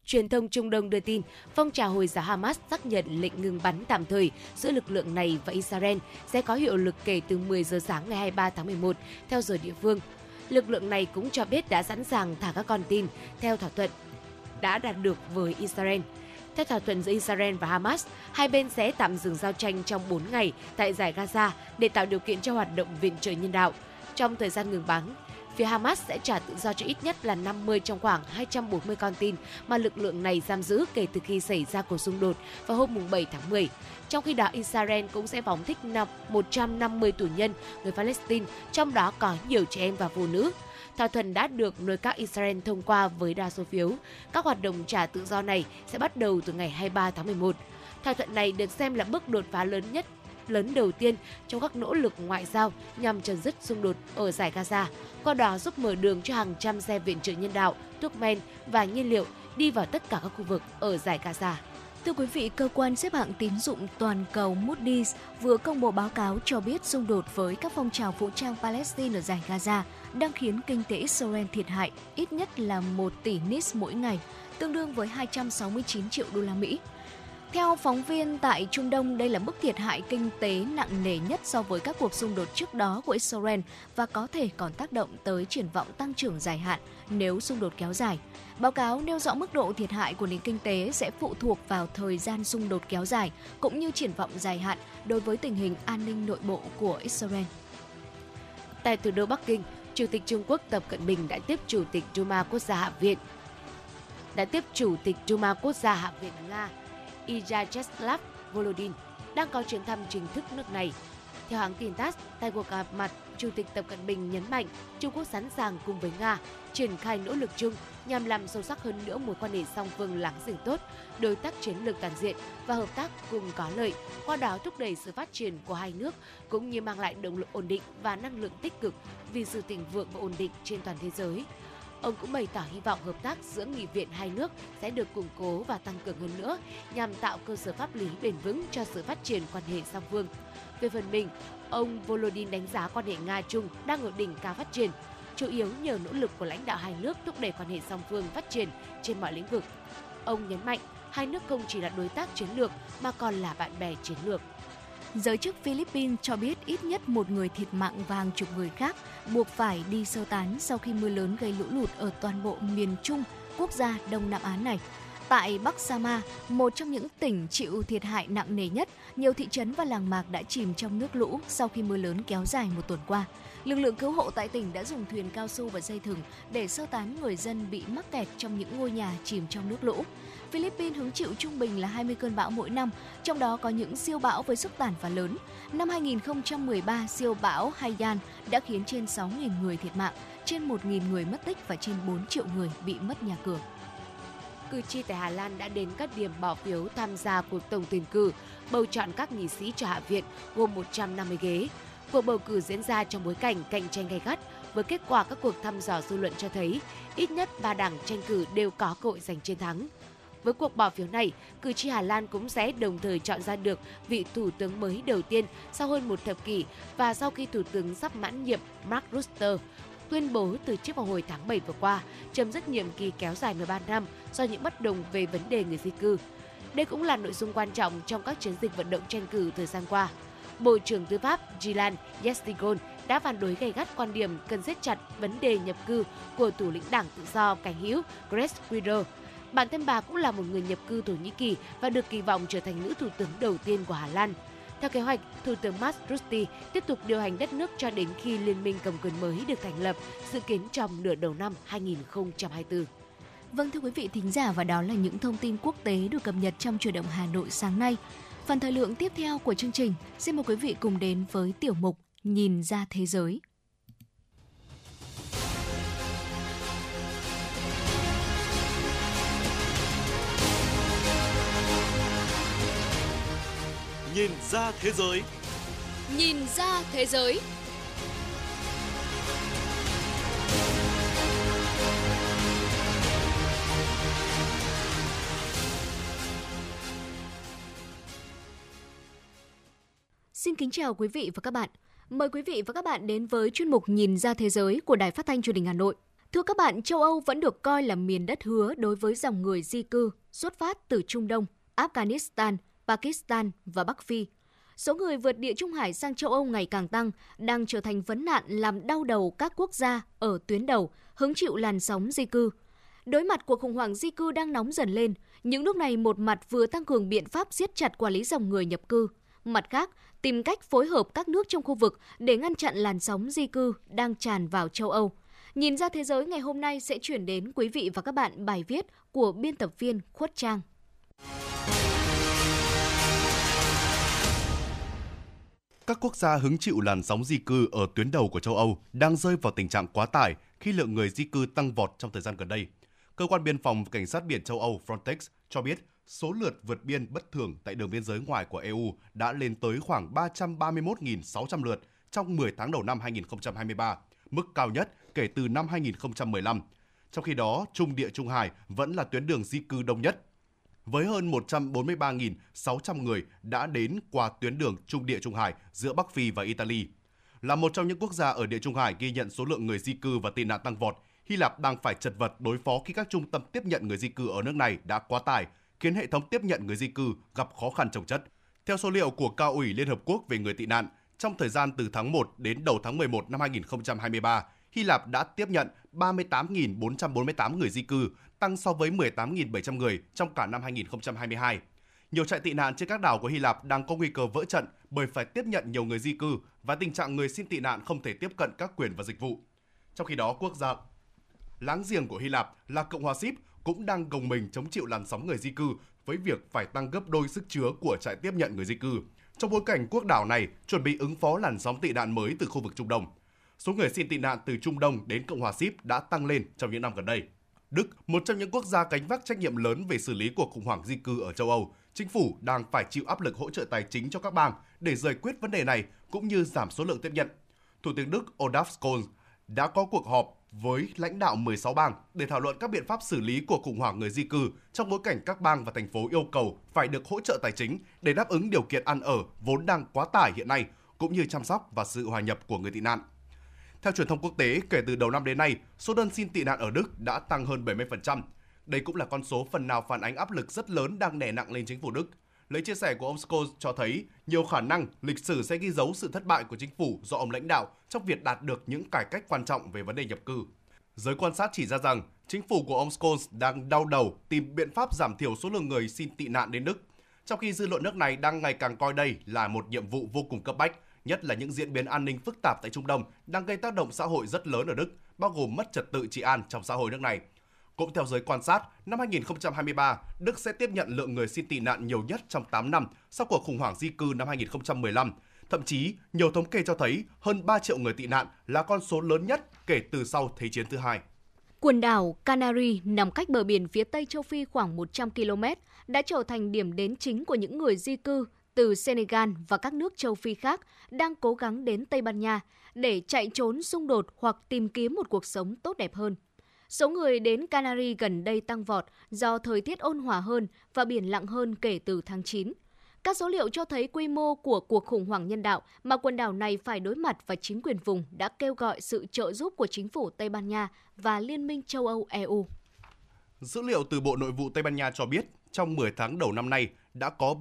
Truyền thông Trung Đông đưa tin, phong trào Hồi giáo Hamas xác nhận lệnh ngừng bắn tạm thời giữa lực lượng này và Israel sẽ có hiệu lực kể từ 10 giờ sáng ngày 23 tháng 11 theo giờ địa phương. Lực lượng này cũng cho biết đã sẵn sàng thả các con tin theo thỏa thuận đã đạt được với Israel. Theo thỏa thuận giữa Israel và Hamas, hai bên sẽ tạm dừng giao tranh trong 4 ngày tại giải Gaza để tạo điều kiện cho hoạt động viện trợ nhân đạo. Trong thời gian ngừng bắn, phía Hamas sẽ trả tự do cho ít nhất là 50 trong khoảng 240 con tin mà lực lượng này giam giữ kể từ khi xảy ra cuộc xung đột vào hôm 7 tháng 10. Trong khi đó, Israel cũng sẽ phóng thích 150 tù nhân người Palestine, trong đó có nhiều trẻ em và phụ nữ. Thỏa thuận đã được nội các Israel thông qua với đa số phiếu. Các hoạt động trả tự do này sẽ bắt đầu từ ngày 23 tháng 11. Thỏa thuận này được xem là bước đột phá lớn nhất lớn đầu tiên trong các nỗ lực ngoại giao nhằm chấm dứt xung đột ở giải Gaza, qua đó giúp mở đường cho hàng trăm xe viện trợ nhân đạo, thuốc men và nhiên liệu đi vào tất cả các khu vực ở giải Gaza. Thưa quý vị, cơ quan xếp hạng tín dụng toàn cầu Moody's vừa công bố báo cáo cho biết xung đột với các phong trào vũ trang Palestine ở giải Gaza đang khiến kinh tế Israel thiệt hại ít nhất là 1 tỷ nis mỗi ngày, tương đương với 269 triệu đô la Mỹ. Theo phóng viên tại Trung Đông, đây là mức thiệt hại kinh tế nặng nề nhất so với các cuộc xung đột trước đó của Israel và có thể còn tác động tới triển vọng tăng trưởng dài hạn nếu xung đột kéo dài. Báo cáo nêu rõ mức độ thiệt hại của nền kinh tế sẽ phụ thuộc vào thời gian xung đột kéo dài cũng như triển vọng dài hạn đối với tình hình an ninh nội bộ của Israel. Tại thủ đô Bắc Kinh, Chủ tịch Trung Quốc Tập Cận Bình đã tiếp Chủ tịch Duma Quốc gia Hạ viện đã tiếp Chủ tịch Duma Quốc gia Hạ viện Nga Vyacheslav Volodin đang có chuyến thăm chính thức nước này. Theo hãng tin TASS, tại cuộc gặp mặt, Chủ tịch Tập Cận Bình nhấn mạnh Trung Quốc sẵn sàng cùng với Nga triển khai nỗ lực chung nhằm làm sâu sắc hơn nữa mối quan hệ song phương láng giềng tốt, đối tác chiến lược toàn diện và hợp tác cùng có lợi, qua đó thúc đẩy sự phát triển của hai nước cũng như mang lại động lực ổn định và năng lượng tích cực vì sự thịnh vượng và ổn định trên toàn thế giới. Ông cũng bày tỏ hy vọng hợp tác giữa nghị viện hai nước sẽ được củng cố và tăng cường hơn nữa nhằm tạo cơ sở pháp lý bền vững cho sự phát triển quan hệ song phương. Về phần mình, ông Volodin đánh giá quan hệ Nga-Trung đang ở đỉnh cao phát triển, chủ yếu nhờ nỗ lực của lãnh đạo hai nước thúc đẩy quan hệ song phương phát triển trên mọi lĩnh vực. Ông nhấn mạnh, hai nước không chỉ là đối tác chiến lược mà còn là bạn bè chiến lược. Giới chức Philippines cho biết ít nhất một người thiệt mạng và hàng chục người khác buộc phải đi sơ tán sau khi mưa lớn gây lũ lụt ở toàn bộ miền Trung, quốc gia Đông Nam Á này. Tại Bắc Sama, một trong những tỉnh chịu thiệt hại nặng nề nhất, nhiều thị trấn và làng mạc đã chìm trong nước lũ sau khi mưa lớn kéo dài một tuần qua. Lực lượng cứu hộ tại tỉnh đã dùng thuyền cao su và dây thừng để sơ tán người dân bị mắc kẹt trong những ngôi nhà chìm trong nước lũ. Philippines hứng chịu trung bình là 20 cơn bão mỗi năm, trong đó có những siêu bão với sức tàn phá lớn. Năm 2013, siêu bão Haiyan đã khiến trên 6.000 người thiệt mạng, trên 1.000 người mất tích và trên 4 triệu người bị mất nhà cửa. Cử tri tại Hà Lan đã đến các điểm bỏ phiếu tham gia cuộc tổng tuyển cử, bầu chọn các nghị sĩ cho Hạ viện gồm 150 ghế. Cuộc bầu cử diễn ra trong bối cảnh cạnh tranh gay gắt, với kết quả các cuộc thăm dò dư luận cho thấy ít nhất ba đảng tranh cử đều có cơ hội giành chiến thắng. Với cuộc bỏ phiếu này, cử tri Hà Lan cũng sẽ đồng thời chọn ra được vị thủ tướng mới đầu tiên sau hơn một thập kỷ và sau khi thủ tướng sắp mãn nhiệm Mark Rutte tuyên bố từ chức vào hồi tháng 7 vừa qua, chấm dứt nhiệm kỳ kéo dài 13 năm do những bất đồng về vấn đề người di cư. Đây cũng là nội dung quan trọng trong các chiến dịch vận động tranh cử thời gian qua. Bộ trưởng Tư pháp Gilan Yestigon đã phản đối gay gắt quan điểm cần siết chặt vấn đề nhập cư của thủ lĩnh đảng tự do cánh hữu Chris Guido Bản thân bà cũng là một người nhập cư Thổ Nhĩ Kỳ và được kỳ vọng trở thành nữ thủ tướng đầu tiên của Hà Lan. Theo kế hoạch, Thủ tướng Mark Rutte tiếp tục điều hành đất nước cho đến khi liên minh cầm quyền mới được thành lập, dự kiến trong nửa đầu năm 2024. Vâng thưa quý vị thính giả và đó là những thông tin quốc tế được cập nhật trong chuyển động Hà Nội sáng nay. Phần thời lượng tiếp theo của chương trình, xin mời quý vị cùng đến với tiểu mục Nhìn ra thế giới. Nhìn ra thế giới. Nhìn ra thế giới. Xin kính chào quý vị và các bạn. Mời quý vị và các bạn đến với chuyên mục Nhìn ra thế giới của Đài Phát thanh Truyền hình Hà Nội. Thưa các bạn, châu Âu vẫn được coi là miền đất hứa đối với dòng người di cư xuất phát từ Trung Đông, Afghanistan, Pakistan và Bắc Phi. Số người vượt địa Trung Hải sang châu Âu ngày càng tăng, đang trở thành vấn nạn làm đau đầu các quốc gia ở tuyến đầu, hứng chịu làn sóng di cư. Đối mặt cuộc khủng hoảng di cư đang nóng dần lên, những nước này một mặt vừa tăng cường biện pháp siết chặt quản lý dòng người nhập cư, mặt khác tìm cách phối hợp các nước trong khu vực để ngăn chặn làn sóng di cư đang tràn vào châu Âu. Nhìn ra thế giới ngày hôm nay sẽ chuyển đến quý vị và các bạn bài viết của biên tập viên Khuất Trang. Các quốc gia hứng chịu làn sóng di cư ở tuyến đầu của châu Âu đang rơi vào tình trạng quá tải khi lượng người di cư tăng vọt trong thời gian gần đây. Cơ quan biên phòng cảnh sát biển châu Âu Frontex cho biết số lượt vượt biên bất thường tại đường biên giới ngoài của EU đã lên tới khoảng 331.600 lượt trong 10 tháng đầu năm 2023, mức cao nhất kể từ năm 2015. Trong khi đó, Trung Địa Trung Hải vẫn là tuyến đường di cư đông nhất. Với hơn 143.600 người đã đến qua tuyến đường Trung Địa Trung Hải giữa Bắc Phi và Italy. Là một trong những quốc gia ở Địa Trung Hải ghi nhận số lượng người di cư và tị nạn tăng vọt, Hy Lạp đang phải chật vật đối phó khi các trung tâm tiếp nhận người di cư ở nước này đã quá tải, khiến hệ thống tiếp nhận người di cư gặp khó khăn trồng chất. Theo số liệu của Cao ủy Liên Hợp Quốc về người tị nạn, trong thời gian từ tháng 1 đến đầu tháng 11 năm 2023, Hy Lạp đã tiếp nhận 38.448 người di cư, tăng so với 18.700 người trong cả năm 2022. Nhiều trại tị nạn trên các đảo của Hy Lạp đang có nguy cơ vỡ trận bởi phải tiếp nhận nhiều người di cư và tình trạng người xin tị nạn không thể tiếp cận các quyền và dịch vụ. Trong khi đó, quốc gia láng giềng của Hy Lạp là Cộng hòa Síp cũng đang gồng mình chống chịu làn sóng người di cư với việc phải tăng gấp đôi sức chứa của trại tiếp nhận người di cư. Trong bối cảnh quốc đảo này chuẩn bị ứng phó làn sóng tị nạn mới từ khu vực Trung Đông. Số người xin tị nạn từ Trung Đông đến Cộng hòa Síp đã tăng lên trong những năm gần đây. Đức, một trong những quốc gia gánh vác trách nhiệm lớn về xử lý cuộc khủng hoảng di cư ở châu Âu, chính phủ đang phải chịu áp lực hỗ trợ tài chính cho các bang để giải quyết vấn đề này cũng như giảm số lượng tiếp nhận. Thủ tướng Đức Olaf Scholz đã có cuộc họp với lãnh đạo 16 bang để thảo luận các biện pháp xử lý cuộc khủng hoảng người di cư trong bối cảnh các bang và thành phố yêu cầu phải được hỗ trợ tài chính để đáp ứng điều kiện ăn ở vốn đang quá tải hiện nay, cũng như chăm sóc và sự hòa nhập của người tị nạn. Theo truyền thông quốc tế, kể từ đầu năm đến nay, số đơn xin tị nạn ở Đức đã tăng hơn 70%. Đây cũng là con số phần nào phản ánh áp lực rất lớn đang đè nặng lên chính phủ Đức. Lấy chia sẻ của ông Scholz cho thấy nhiều khả năng lịch sử sẽ ghi dấu sự thất bại của chính phủ do ông lãnh đạo trong việc đạt được những cải cách quan trọng về vấn đề nhập cư. Giới quan sát chỉ ra rằng chính phủ của ông Scholz đang đau đầu tìm biện pháp giảm thiểu số lượng người xin tị nạn đến Đức, trong khi dư luận nước này đang ngày càng coi đây là một nhiệm vụ vô cùng cấp bách, nhất là những diễn biến an ninh phức tạp tại Trung Đông đang gây tác động xã hội rất lớn ở Đức, bao gồm mất trật tự trị an trong xã hội nước này. Cũng theo giới quan sát, năm 2023, Đức sẽ tiếp nhận lượng người xin tị nạn nhiều nhất trong 8 năm sau cuộc khủng hoảng di cư năm 2015. Thậm chí, nhiều thống kê cho thấy hơn 3 triệu người tị nạn là con số lớn nhất kể từ sau Thế chiến thứ hai. Quần đảo Canary nằm cách bờ biển phía tây châu Phi khoảng 100 km, đã trở thành điểm đến chính của những người di cư từ Senegal và các nước châu Phi khác đang cố gắng đến Tây Ban Nha để chạy trốn xung đột hoặc tìm kiếm một cuộc sống tốt đẹp hơn. Số người đến Canary gần đây tăng vọt do thời tiết ôn hòa hơn và biển lặng hơn kể từ tháng 9. Các số liệu cho thấy quy mô của cuộc khủng hoảng nhân đạo mà quần đảo này phải đối mặt và chính quyền vùng đã kêu gọi sự trợ giúp của chính phủ Tây Ban Nha và Liên minh châu Âu EU. Dữ liệu từ Bộ Nội vụ Tây Ban Nha cho biết, trong 10 tháng đầu năm nay đã có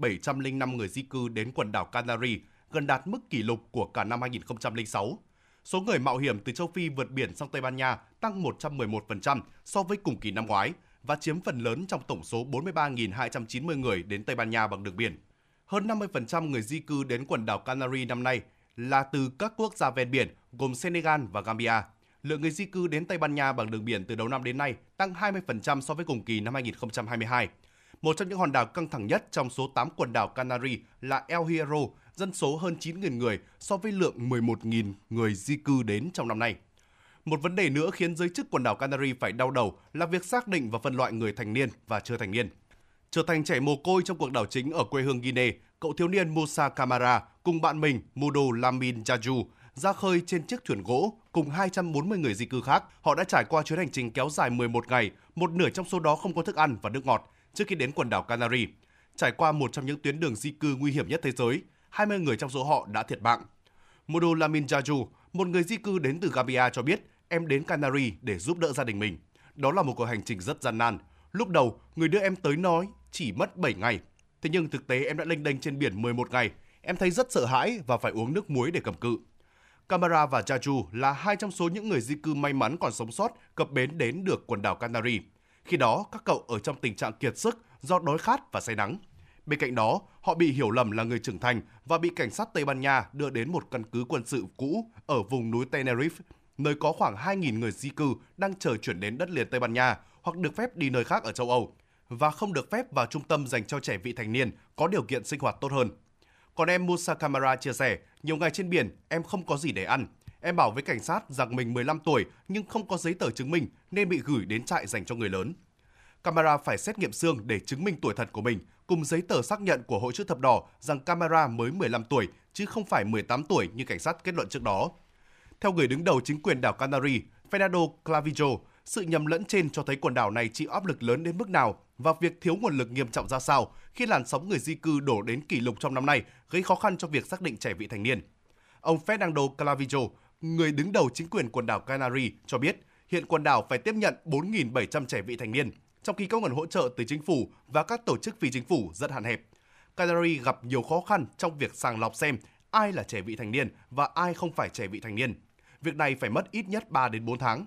705 người di cư đến quần đảo Canary, gần đạt mức kỷ lục của cả năm 2006. Số người mạo hiểm từ châu Phi vượt biển sang Tây Ban Nha tăng 111% so với cùng kỳ năm ngoái và chiếm phần lớn trong tổng số 43.290 người đến Tây Ban Nha bằng đường biển. hơn 50% người di cư đến quần đảo Canary năm nay là từ các quốc gia ven biển gồm Senegal và Gambia. Lượng người di cư đến Tây Ban Nha bằng đường biển từ đầu năm đến nay tăng 20% so với cùng kỳ năm 2022. Một trong những hòn đảo căng thẳng nhất trong số 8 quần đảo Canary là El Hierro, dân số hơn 9.000 người so với lượng 11.000 người di cư đến trong năm nay. Một vấn đề nữa khiến giới chức quần đảo Canary phải đau đầu là việc xác định và phân loại người thành niên và chưa thành niên. Trở thành trẻ mồ côi trong cuộc đảo chính ở quê hương Guinea, cậu thiếu niên Musa Kamara cùng bạn mình Mudo Lamin Jaju ra khơi trên chiếc thuyền gỗ cùng 240 người di cư khác. Họ đã trải qua chuyến hành trình kéo dài 11 ngày, một nửa trong số đó không có thức ăn và nước ngọt trước khi đến quần đảo Canary. Trải qua một trong những tuyến đường di cư nguy hiểm nhất thế giới, 20 người trong số họ đã thiệt mạng. Modo Lamin Jaju, một người di cư đến từ Gambia cho biết, em đến Canary để giúp đỡ gia đình mình. Đó là một cuộc hành trình rất gian nan. Lúc đầu, người đưa em tới nói chỉ mất 7 ngày. Thế nhưng thực tế em đã lênh đênh trên biển 11 ngày. Em thấy rất sợ hãi và phải uống nước muối để cầm cự. Camara và Jaju là hai trong số những người di cư may mắn còn sống sót cập bến đến được quần đảo Canary. Khi đó, các cậu ở trong tình trạng kiệt sức do đói khát và say nắng. Bên cạnh đó, họ bị hiểu lầm là người trưởng thành và bị cảnh sát Tây Ban Nha đưa đến một căn cứ quân sự cũ ở vùng núi Tenerife, nơi có khoảng 2.000 người di cư đang chờ chuyển đến đất liền Tây Ban Nha hoặc được phép đi nơi khác ở châu Âu và không được phép vào trung tâm dành cho trẻ vị thành niên có điều kiện sinh hoạt tốt hơn. Còn em Musa Kamara chia sẻ, nhiều ngày trên biển em không có gì để ăn. Em bảo với cảnh sát rằng mình 15 tuổi nhưng không có giấy tờ chứng minh nên bị gửi đến trại dành cho người lớn. Camera phải xét nghiệm xương để chứng minh tuổi thật của mình, cùng giấy tờ xác nhận của Hội chữ thập đỏ rằng Camera mới 15 tuổi chứ không phải 18 tuổi như cảnh sát kết luận trước đó. Theo người đứng đầu chính quyền đảo Canary, Fernando Clavijo, sự nhầm lẫn trên cho thấy quần đảo này chịu áp lực lớn đến mức nào và việc thiếu nguồn lực nghiêm trọng ra sao khi làn sóng người di cư đổ đến kỷ lục trong năm nay gây khó khăn cho việc xác định trẻ vị thành niên. Ông Fernando Clavijo, người đứng đầu chính quyền quần đảo Canary cho biết hiện quần đảo phải tiếp nhận 4.700 trẻ vị thành niên, trong khi các nguồn hỗ trợ từ chính phủ và các tổ chức phi chính phủ rất hạn hẹp. Canary gặp nhiều khó khăn trong việc sàng lọc xem ai là trẻ vị thành niên và ai không phải trẻ vị thành niên. Việc này phải mất ít nhất 3 đến 4 tháng.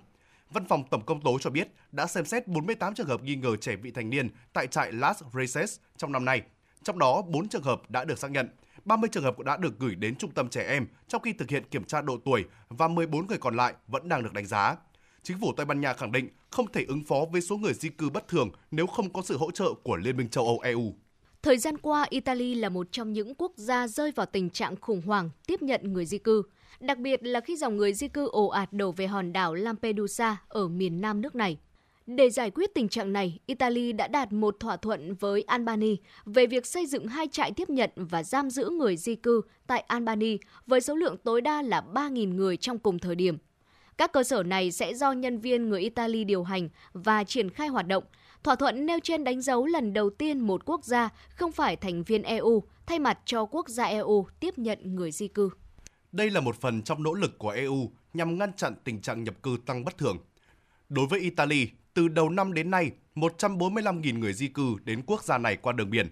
Văn phòng Tổng công tố cho biết đã xem xét 48 trường hợp nghi ngờ trẻ vị thành niên tại trại Las Races trong năm nay. Trong đó, 4 trường hợp đã được xác nhận, 30 trường hợp đã được gửi đến trung tâm trẻ em trong khi thực hiện kiểm tra độ tuổi và 14 người còn lại vẫn đang được đánh giá. Chính phủ Tây Ban Nha khẳng định không thể ứng phó với số người di cư bất thường nếu không có sự hỗ trợ của Liên minh châu Âu EU. Thời gian qua, Italy là một trong những quốc gia rơi vào tình trạng khủng hoảng tiếp nhận người di cư đặc biệt là khi dòng người di cư ồ ạt đổ về hòn đảo Lampedusa ở miền nam nước này. Để giải quyết tình trạng này, Italy đã đạt một thỏa thuận với Albany về việc xây dựng hai trại tiếp nhận và giam giữ người di cư tại Albany với số lượng tối đa là 3.000 người trong cùng thời điểm. Các cơ sở này sẽ do nhân viên người Italy điều hành và triển khai hoạt động. Thỏa thuận nêu trên đánh dấu lần đầu tiên một quốc gia không phải thành viên EU thay mặt cho quốc gia EU tiếp nhận người di cư. Đây là một phần trong nỗ lực của EU nhằm ngăn chặn tình trạng nhập cư tăng bất thường. Đối với Italy, từ đầu năm đến nay, 145.000 người di cư đến quốc gia này qua đường biển,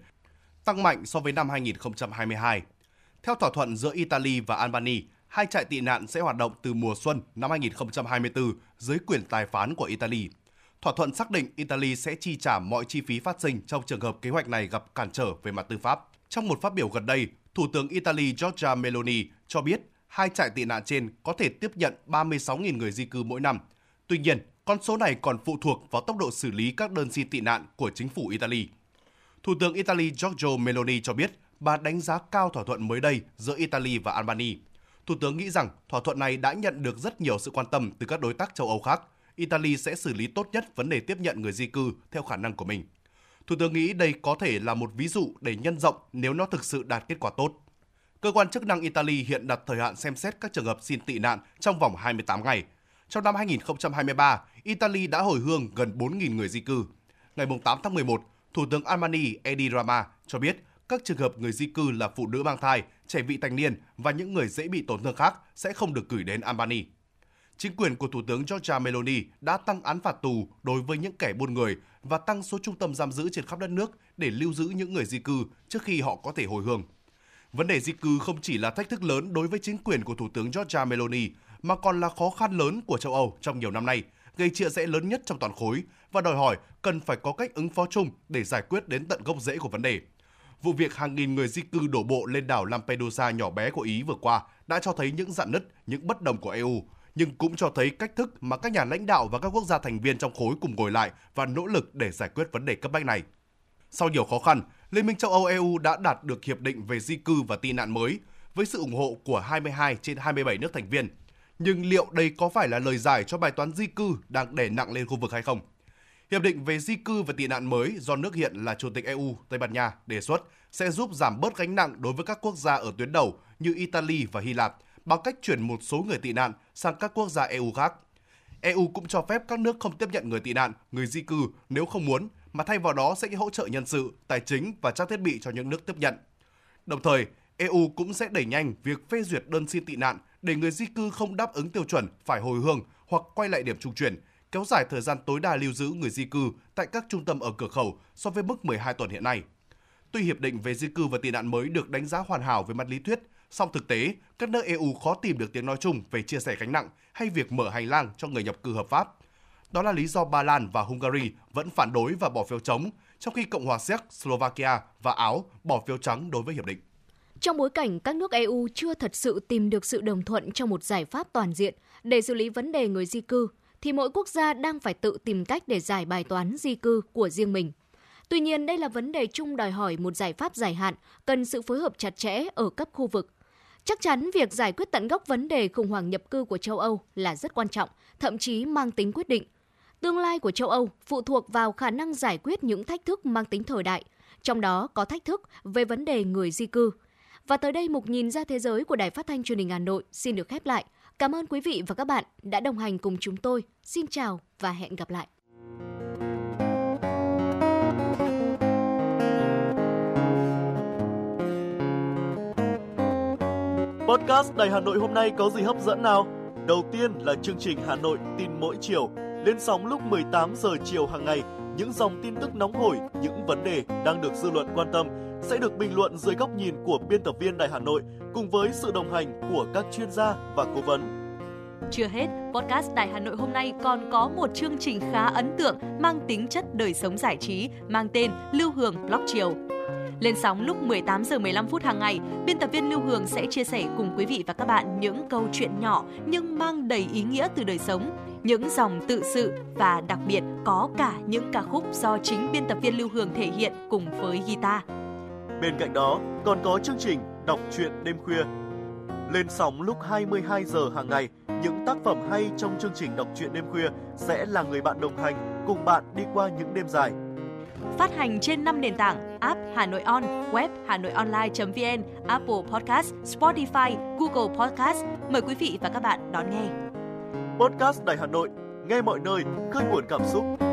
tăng mạnh so với năm 2022. Theo thỏa thuận giữa Italy và Albany, hai trại tị nạn sẽ hoạt động từ mùa xuân năm 2024 dưới quyền tài phán của Italy. Thỏa thuận xác định Italy sẽ chi trả mọi chi phí phát sinh trong trường hợp kế hoạch này gặp cản trở về mặt tư pháp. Trong một phát biểu gần đây, Thủ tướng Italy Giorgia Meloni cho biết hai trại tị nạn trên có thể tiếp nhận 36.000 người di cư mỗi năm. Tuy nhiên, con số này còn phụ thuộc vào tốc độ xử lý các đơn xin tị nạn của chính phủ Italy. Thủ tướng Italy Giorgio Meloni cho biết bà đánh giá cao thỏa thuận mới đây giữa Italy và Albania. Thủ tướng nghĩ rằng thỏa thuận này đã nhận được rất nhiều sự quan tâm từ các đối tác châu Âu khác. Italy sẽ xử lý tốt nhất vấn đề tiếp nhận người di cư theo khả năng của mình. Thủ tướng nghĩ đây có thể là một ví dụ để nhân rộng nếu nó thực sự đạt kết quả tốt. Cơ quan chức năng Italy hiện đặt thời hạn xem xét các trường hợp xin tị nạn trong vòng 28 ngày. Trong năm 2023, Italy đã hồi hương gần 4.000 người di cư. Ngày 8 tháng 11, Thủ tướng Armani Edi Rama cho biết các trường hợp người di cư là phụ nữ mang thai, trẻ vị thành niên và những người dễ bị tổn thương khác sẽ không được gửi đến Albany. Chính quyền của Thủ tướng Giorgia Meloni đã tăng án phạt tù đối với những kẻ buôn người và tăng số trung tâm giam giữ trên khắp đất nước để lưu giữ những người di cư trước khi họ có thể hồi hương. Vấn đề di cư không chỉ là thách thức lớn đối với chính quyền của Thủ tướng Giorgia Meloni, mà còn là khó khăn lớn của châu Âu trong nhiều năm nay, gây chia rẽ lớn nhất trong toàn khối và đòi hỏi cần phải có cách ứng phó chung để giải quyết đến tận gốc rễ của vấn đề. vụ việc hàng nghìn người di cư đổ bộ lên đảo Lampedusa nhỏ bé của Ý vừa qua đã cho thấy những dạn nứt, những bất đồng của EU, nhưng cũng cho thấy cách thức mà các nhà lãnh đạo và các quốc gia thành viên trong khối cùng ngồi lại và nỗ lực để giải quyết vấn đề cấp bách này. Sau nhiều khó khăn, Liên minh châu Âu EU đã đạt được hiệp định về di cư và tị nạn mới với sự ủng hộ của 22 trên 27 nước thành viên. Nhưng liệu đây có phải là lời giải cho bài toán di cư đang đè nặng lên khu vực hay không? Hiệp định về di cư và tị nạn mới do nước hiện là Chủ tịch EU Tây Ban Nha đề xuất sẽ giúp giảm bớt gánh nặng đối với các quốc gia ở tuyến đầu như Italy và Hy Lạp bằng cách chuyển một số người tị nạn sang các quốc gia EU khác. EU cũng cho phép các nước không tiếp nhận người tị nạn, người di cư nếu không muốn, mà thay vào đó sẽ hỗ trợ nhân sự, tài chính và trang thiết bị cho những nước tiếp nhận. Đồng thời, EU cũng sẽ đẩy nhanh việc phê duyệt đơn xin tị nạn để người di cư không đáp ứng tiêu chuẩn phải hồi hương hoặc quay lại điểm trung chuyển, kéo dài thời gian tối đa lưu giữ người di cư tại các trung tâm ở cửa khẩu so với mức 12 tuần hiện nay. Tuy hiệp định về di cư và tị nạn mới được đánh giá hoàn hảo về mặt lý thuyết, song thực tế, các nước EU khó tìm được tiếng nói chung về chia sẻ gánh nặng hay việc mở hành lang cho người nhập cư hợp pháp. Đó là lý do Ba Lan và Hungary vẫn phản đối và bỏ phiếu chống, trong khi Cộng hòa Séc, Slovakia và Áo bỏ phiếu trắng đối với hiệp định. Trong bối cảnh các nước EU chưa thật sự tìm được sự đồng thuận trong một giải pháp toàn diện để xử lý vấn đề người di cư, thì mỗi quốc gia đang phải tự tìm cách để giải bài toán di cư của riêng mình. Tuy nhiên, đây là vấn đề chung đòi hỏi một giải pháp dài hạn, cần sự phối hợp chặt chẽ ở cấp khu vực. Chắc chắn việc giải quyết tận gốc vấn đề khủng hoảng nhập cư của châu Âu là rất quan trọng, thậm chí mang tính quyết định. Tương lai của châu Âu phụ thuộc vào khả năng giải quyết những thách thức mang tính thời đại, trong đó có thách thức về vấn đề người di cư. Và tới đây mục nhìn ra thế giới của Đài Phát thanh Truyền hình Hà Nội xin được khép lại. Cảm ơn quý vị và các bạn đã đồng hành cùng chúng tôi. Xin chào và hẹn gặp lại. Podcast Đài Hà Nội hôm nay có gì hấp dẫn nào? Đầu tiên là chương trình Hà Nội tin mỗi chiều, lên sóng lúc 18 giờ chiều hàng ngày. Những dòng tin tức nóng hổi, những vấn đề đang được dư luận quan tâm sẽ được bình luận dưới góc nhìn của biên tập viên Đài Hà Nội cùng với sự đồng hành của các chuyên gia và cố vấn. Chưa hết, podcast Đài Hà Nội hôm nay còn có một chương trình khá ấn tượng mang tính chất đời sống giải trí mang tên Lưu Hương Blog Chiều. Lên sóng lúc 18 giờ 15 phút hàng ngày, biên tập viên Lưu Hương sẽ chia sẻ cùng quý vị và các bạn những câu chuyện nhỏ nhưng mang đầy ý nghĩa từ đời sống, những dòng tự sự và đặc biệt có cả những ca khúc do chính biên tập viên Lưu Hương thể hiện cùng với guitar. Bên cạnh đó, còn có chương trình Đọc truyện đêm khuya. Lên sóng lúc 22 giờ hàng ngày, những tác phẩm hay trong chương trình Đọc truyện đêm khuya sẽ là người bạn đồng hành cùng bạn đi qua những đêm dài. Phát hành trên 5 nền tảng app Hà Nội On, web Hà Nội Online.vn, Apple Podcast, Spotify, Google Podcast. Mời quý vị và các bạn đón nghe. Podcast Đài Hà Nội, nghe mọi nơi, khơi nguồn cảm xúc.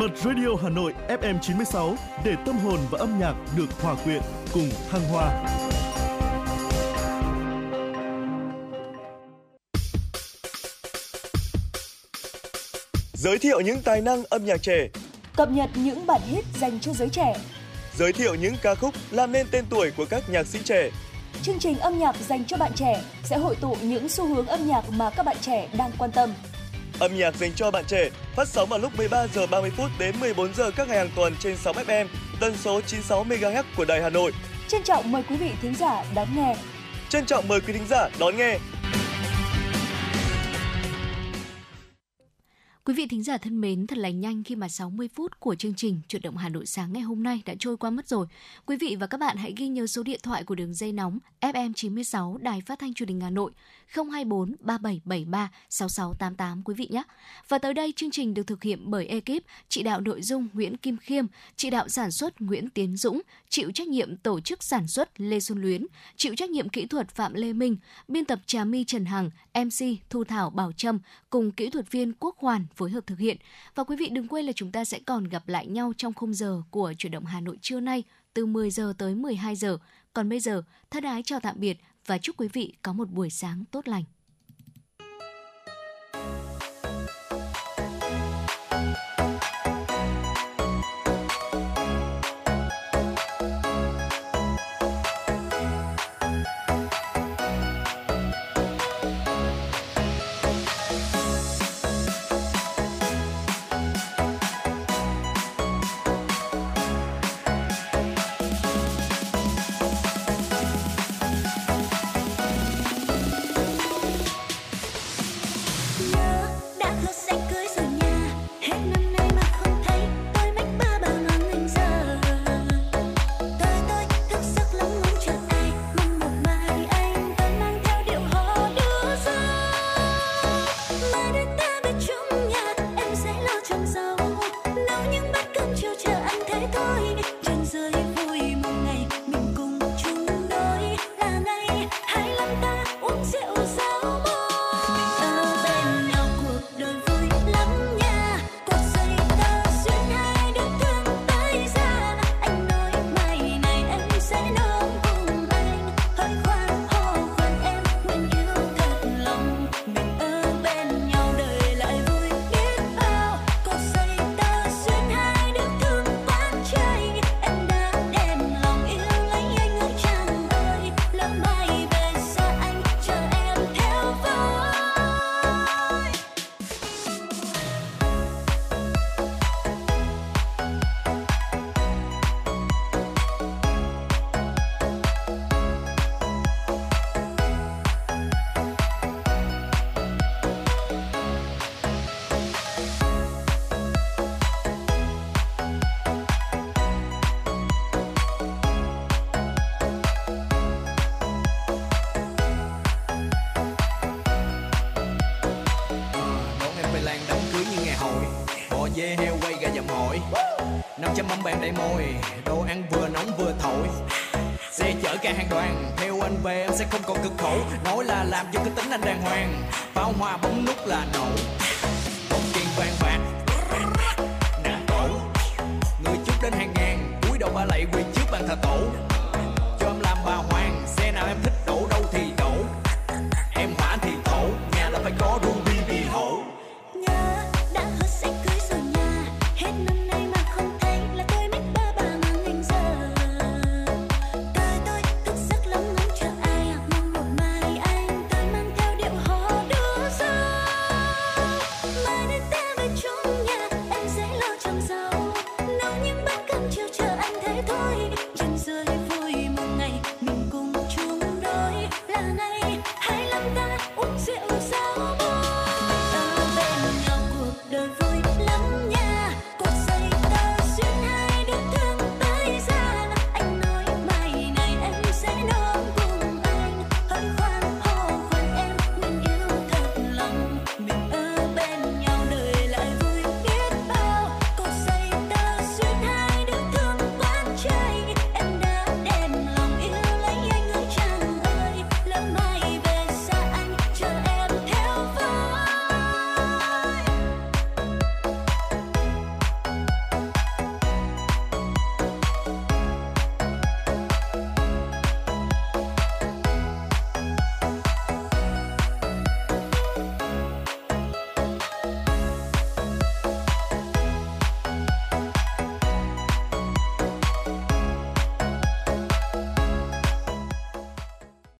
Bật Radio Hà Nội FM 96 để tâm hồn và âm nhạc được hòa quyện cùng thăng hoa. Giới thiệu những tài năng âm nhạc trẻ, cập nhật những bản hit dành cho giới trẻ, giới thiệu những ca khúc làm nên tên tuổi của các nhạc sĩ trẻ. Chương trình âm nhạc dành cho bạn trẻ sẽ hội tụ những xu hướng âm nhạc mà các bạn trẻ đang quan tâm. Âm nhạc dành cho bạn trẻ phát sóng vào lúc 13 giờ 30 phút đến 14 giờ các ngày hàng tuần trên 6 FM, tần số 96 MHz của Đài Hà Nội. Trân trọng mời quý vị thính giả đón nghe. Trân trọng mời quý thính giả đón nghe. Quý vị thính giả thân mến, thật là nhanh khi mà 60 phút của chương trình Chuyển động Hà Nội sáng ngày hôm nay đã trôi qua mất rồi. Quý vị và các bạn hãy ghi nhớ số điện thoại của đường dây nóng FM 96 Đài Phát thanh Truyền hình Hà Nội 024 3773 6688 quý vị nhé. Và tới đây chương trình được thực hiện bởi ekip chỉ đạo nội dung Nguyễn Kim Khiêm, chỉ đạo sản xuất Nguyễn Tiến Dũng, chịu trách nhiệm tổ chức sản xuất Lê Xuân Luyến, chịu trách nhiệm kỹ thuật Phạm Lê Minh, biên tập Trà My Trần Hằng, MC Thu Thảo Bảo Trâm cùng kỹ thuật viên Quốc Hoàn phối hợp thực hiện. Và quý vị đừng quên là chúng ta sẽ còn gặp lại nhau trong khung giờ của chuyển động Hà Nội trưa nay từ 10 giờ tới 12 giờ. Còn bây giờ, thân ái chào tạm biệt và chúc quý vị có một buổi sáng tốt lành. Dầm hội năm trăm mâm bèn đầy môi đồ ăn vừa nóng vừa thổi. Xe chở cả hàng đoàn, theo anh về em sẽ không còn cực khổ. Nói là làm cho cái tính anh đàng hoàng bao hoa bấm nút là nổ.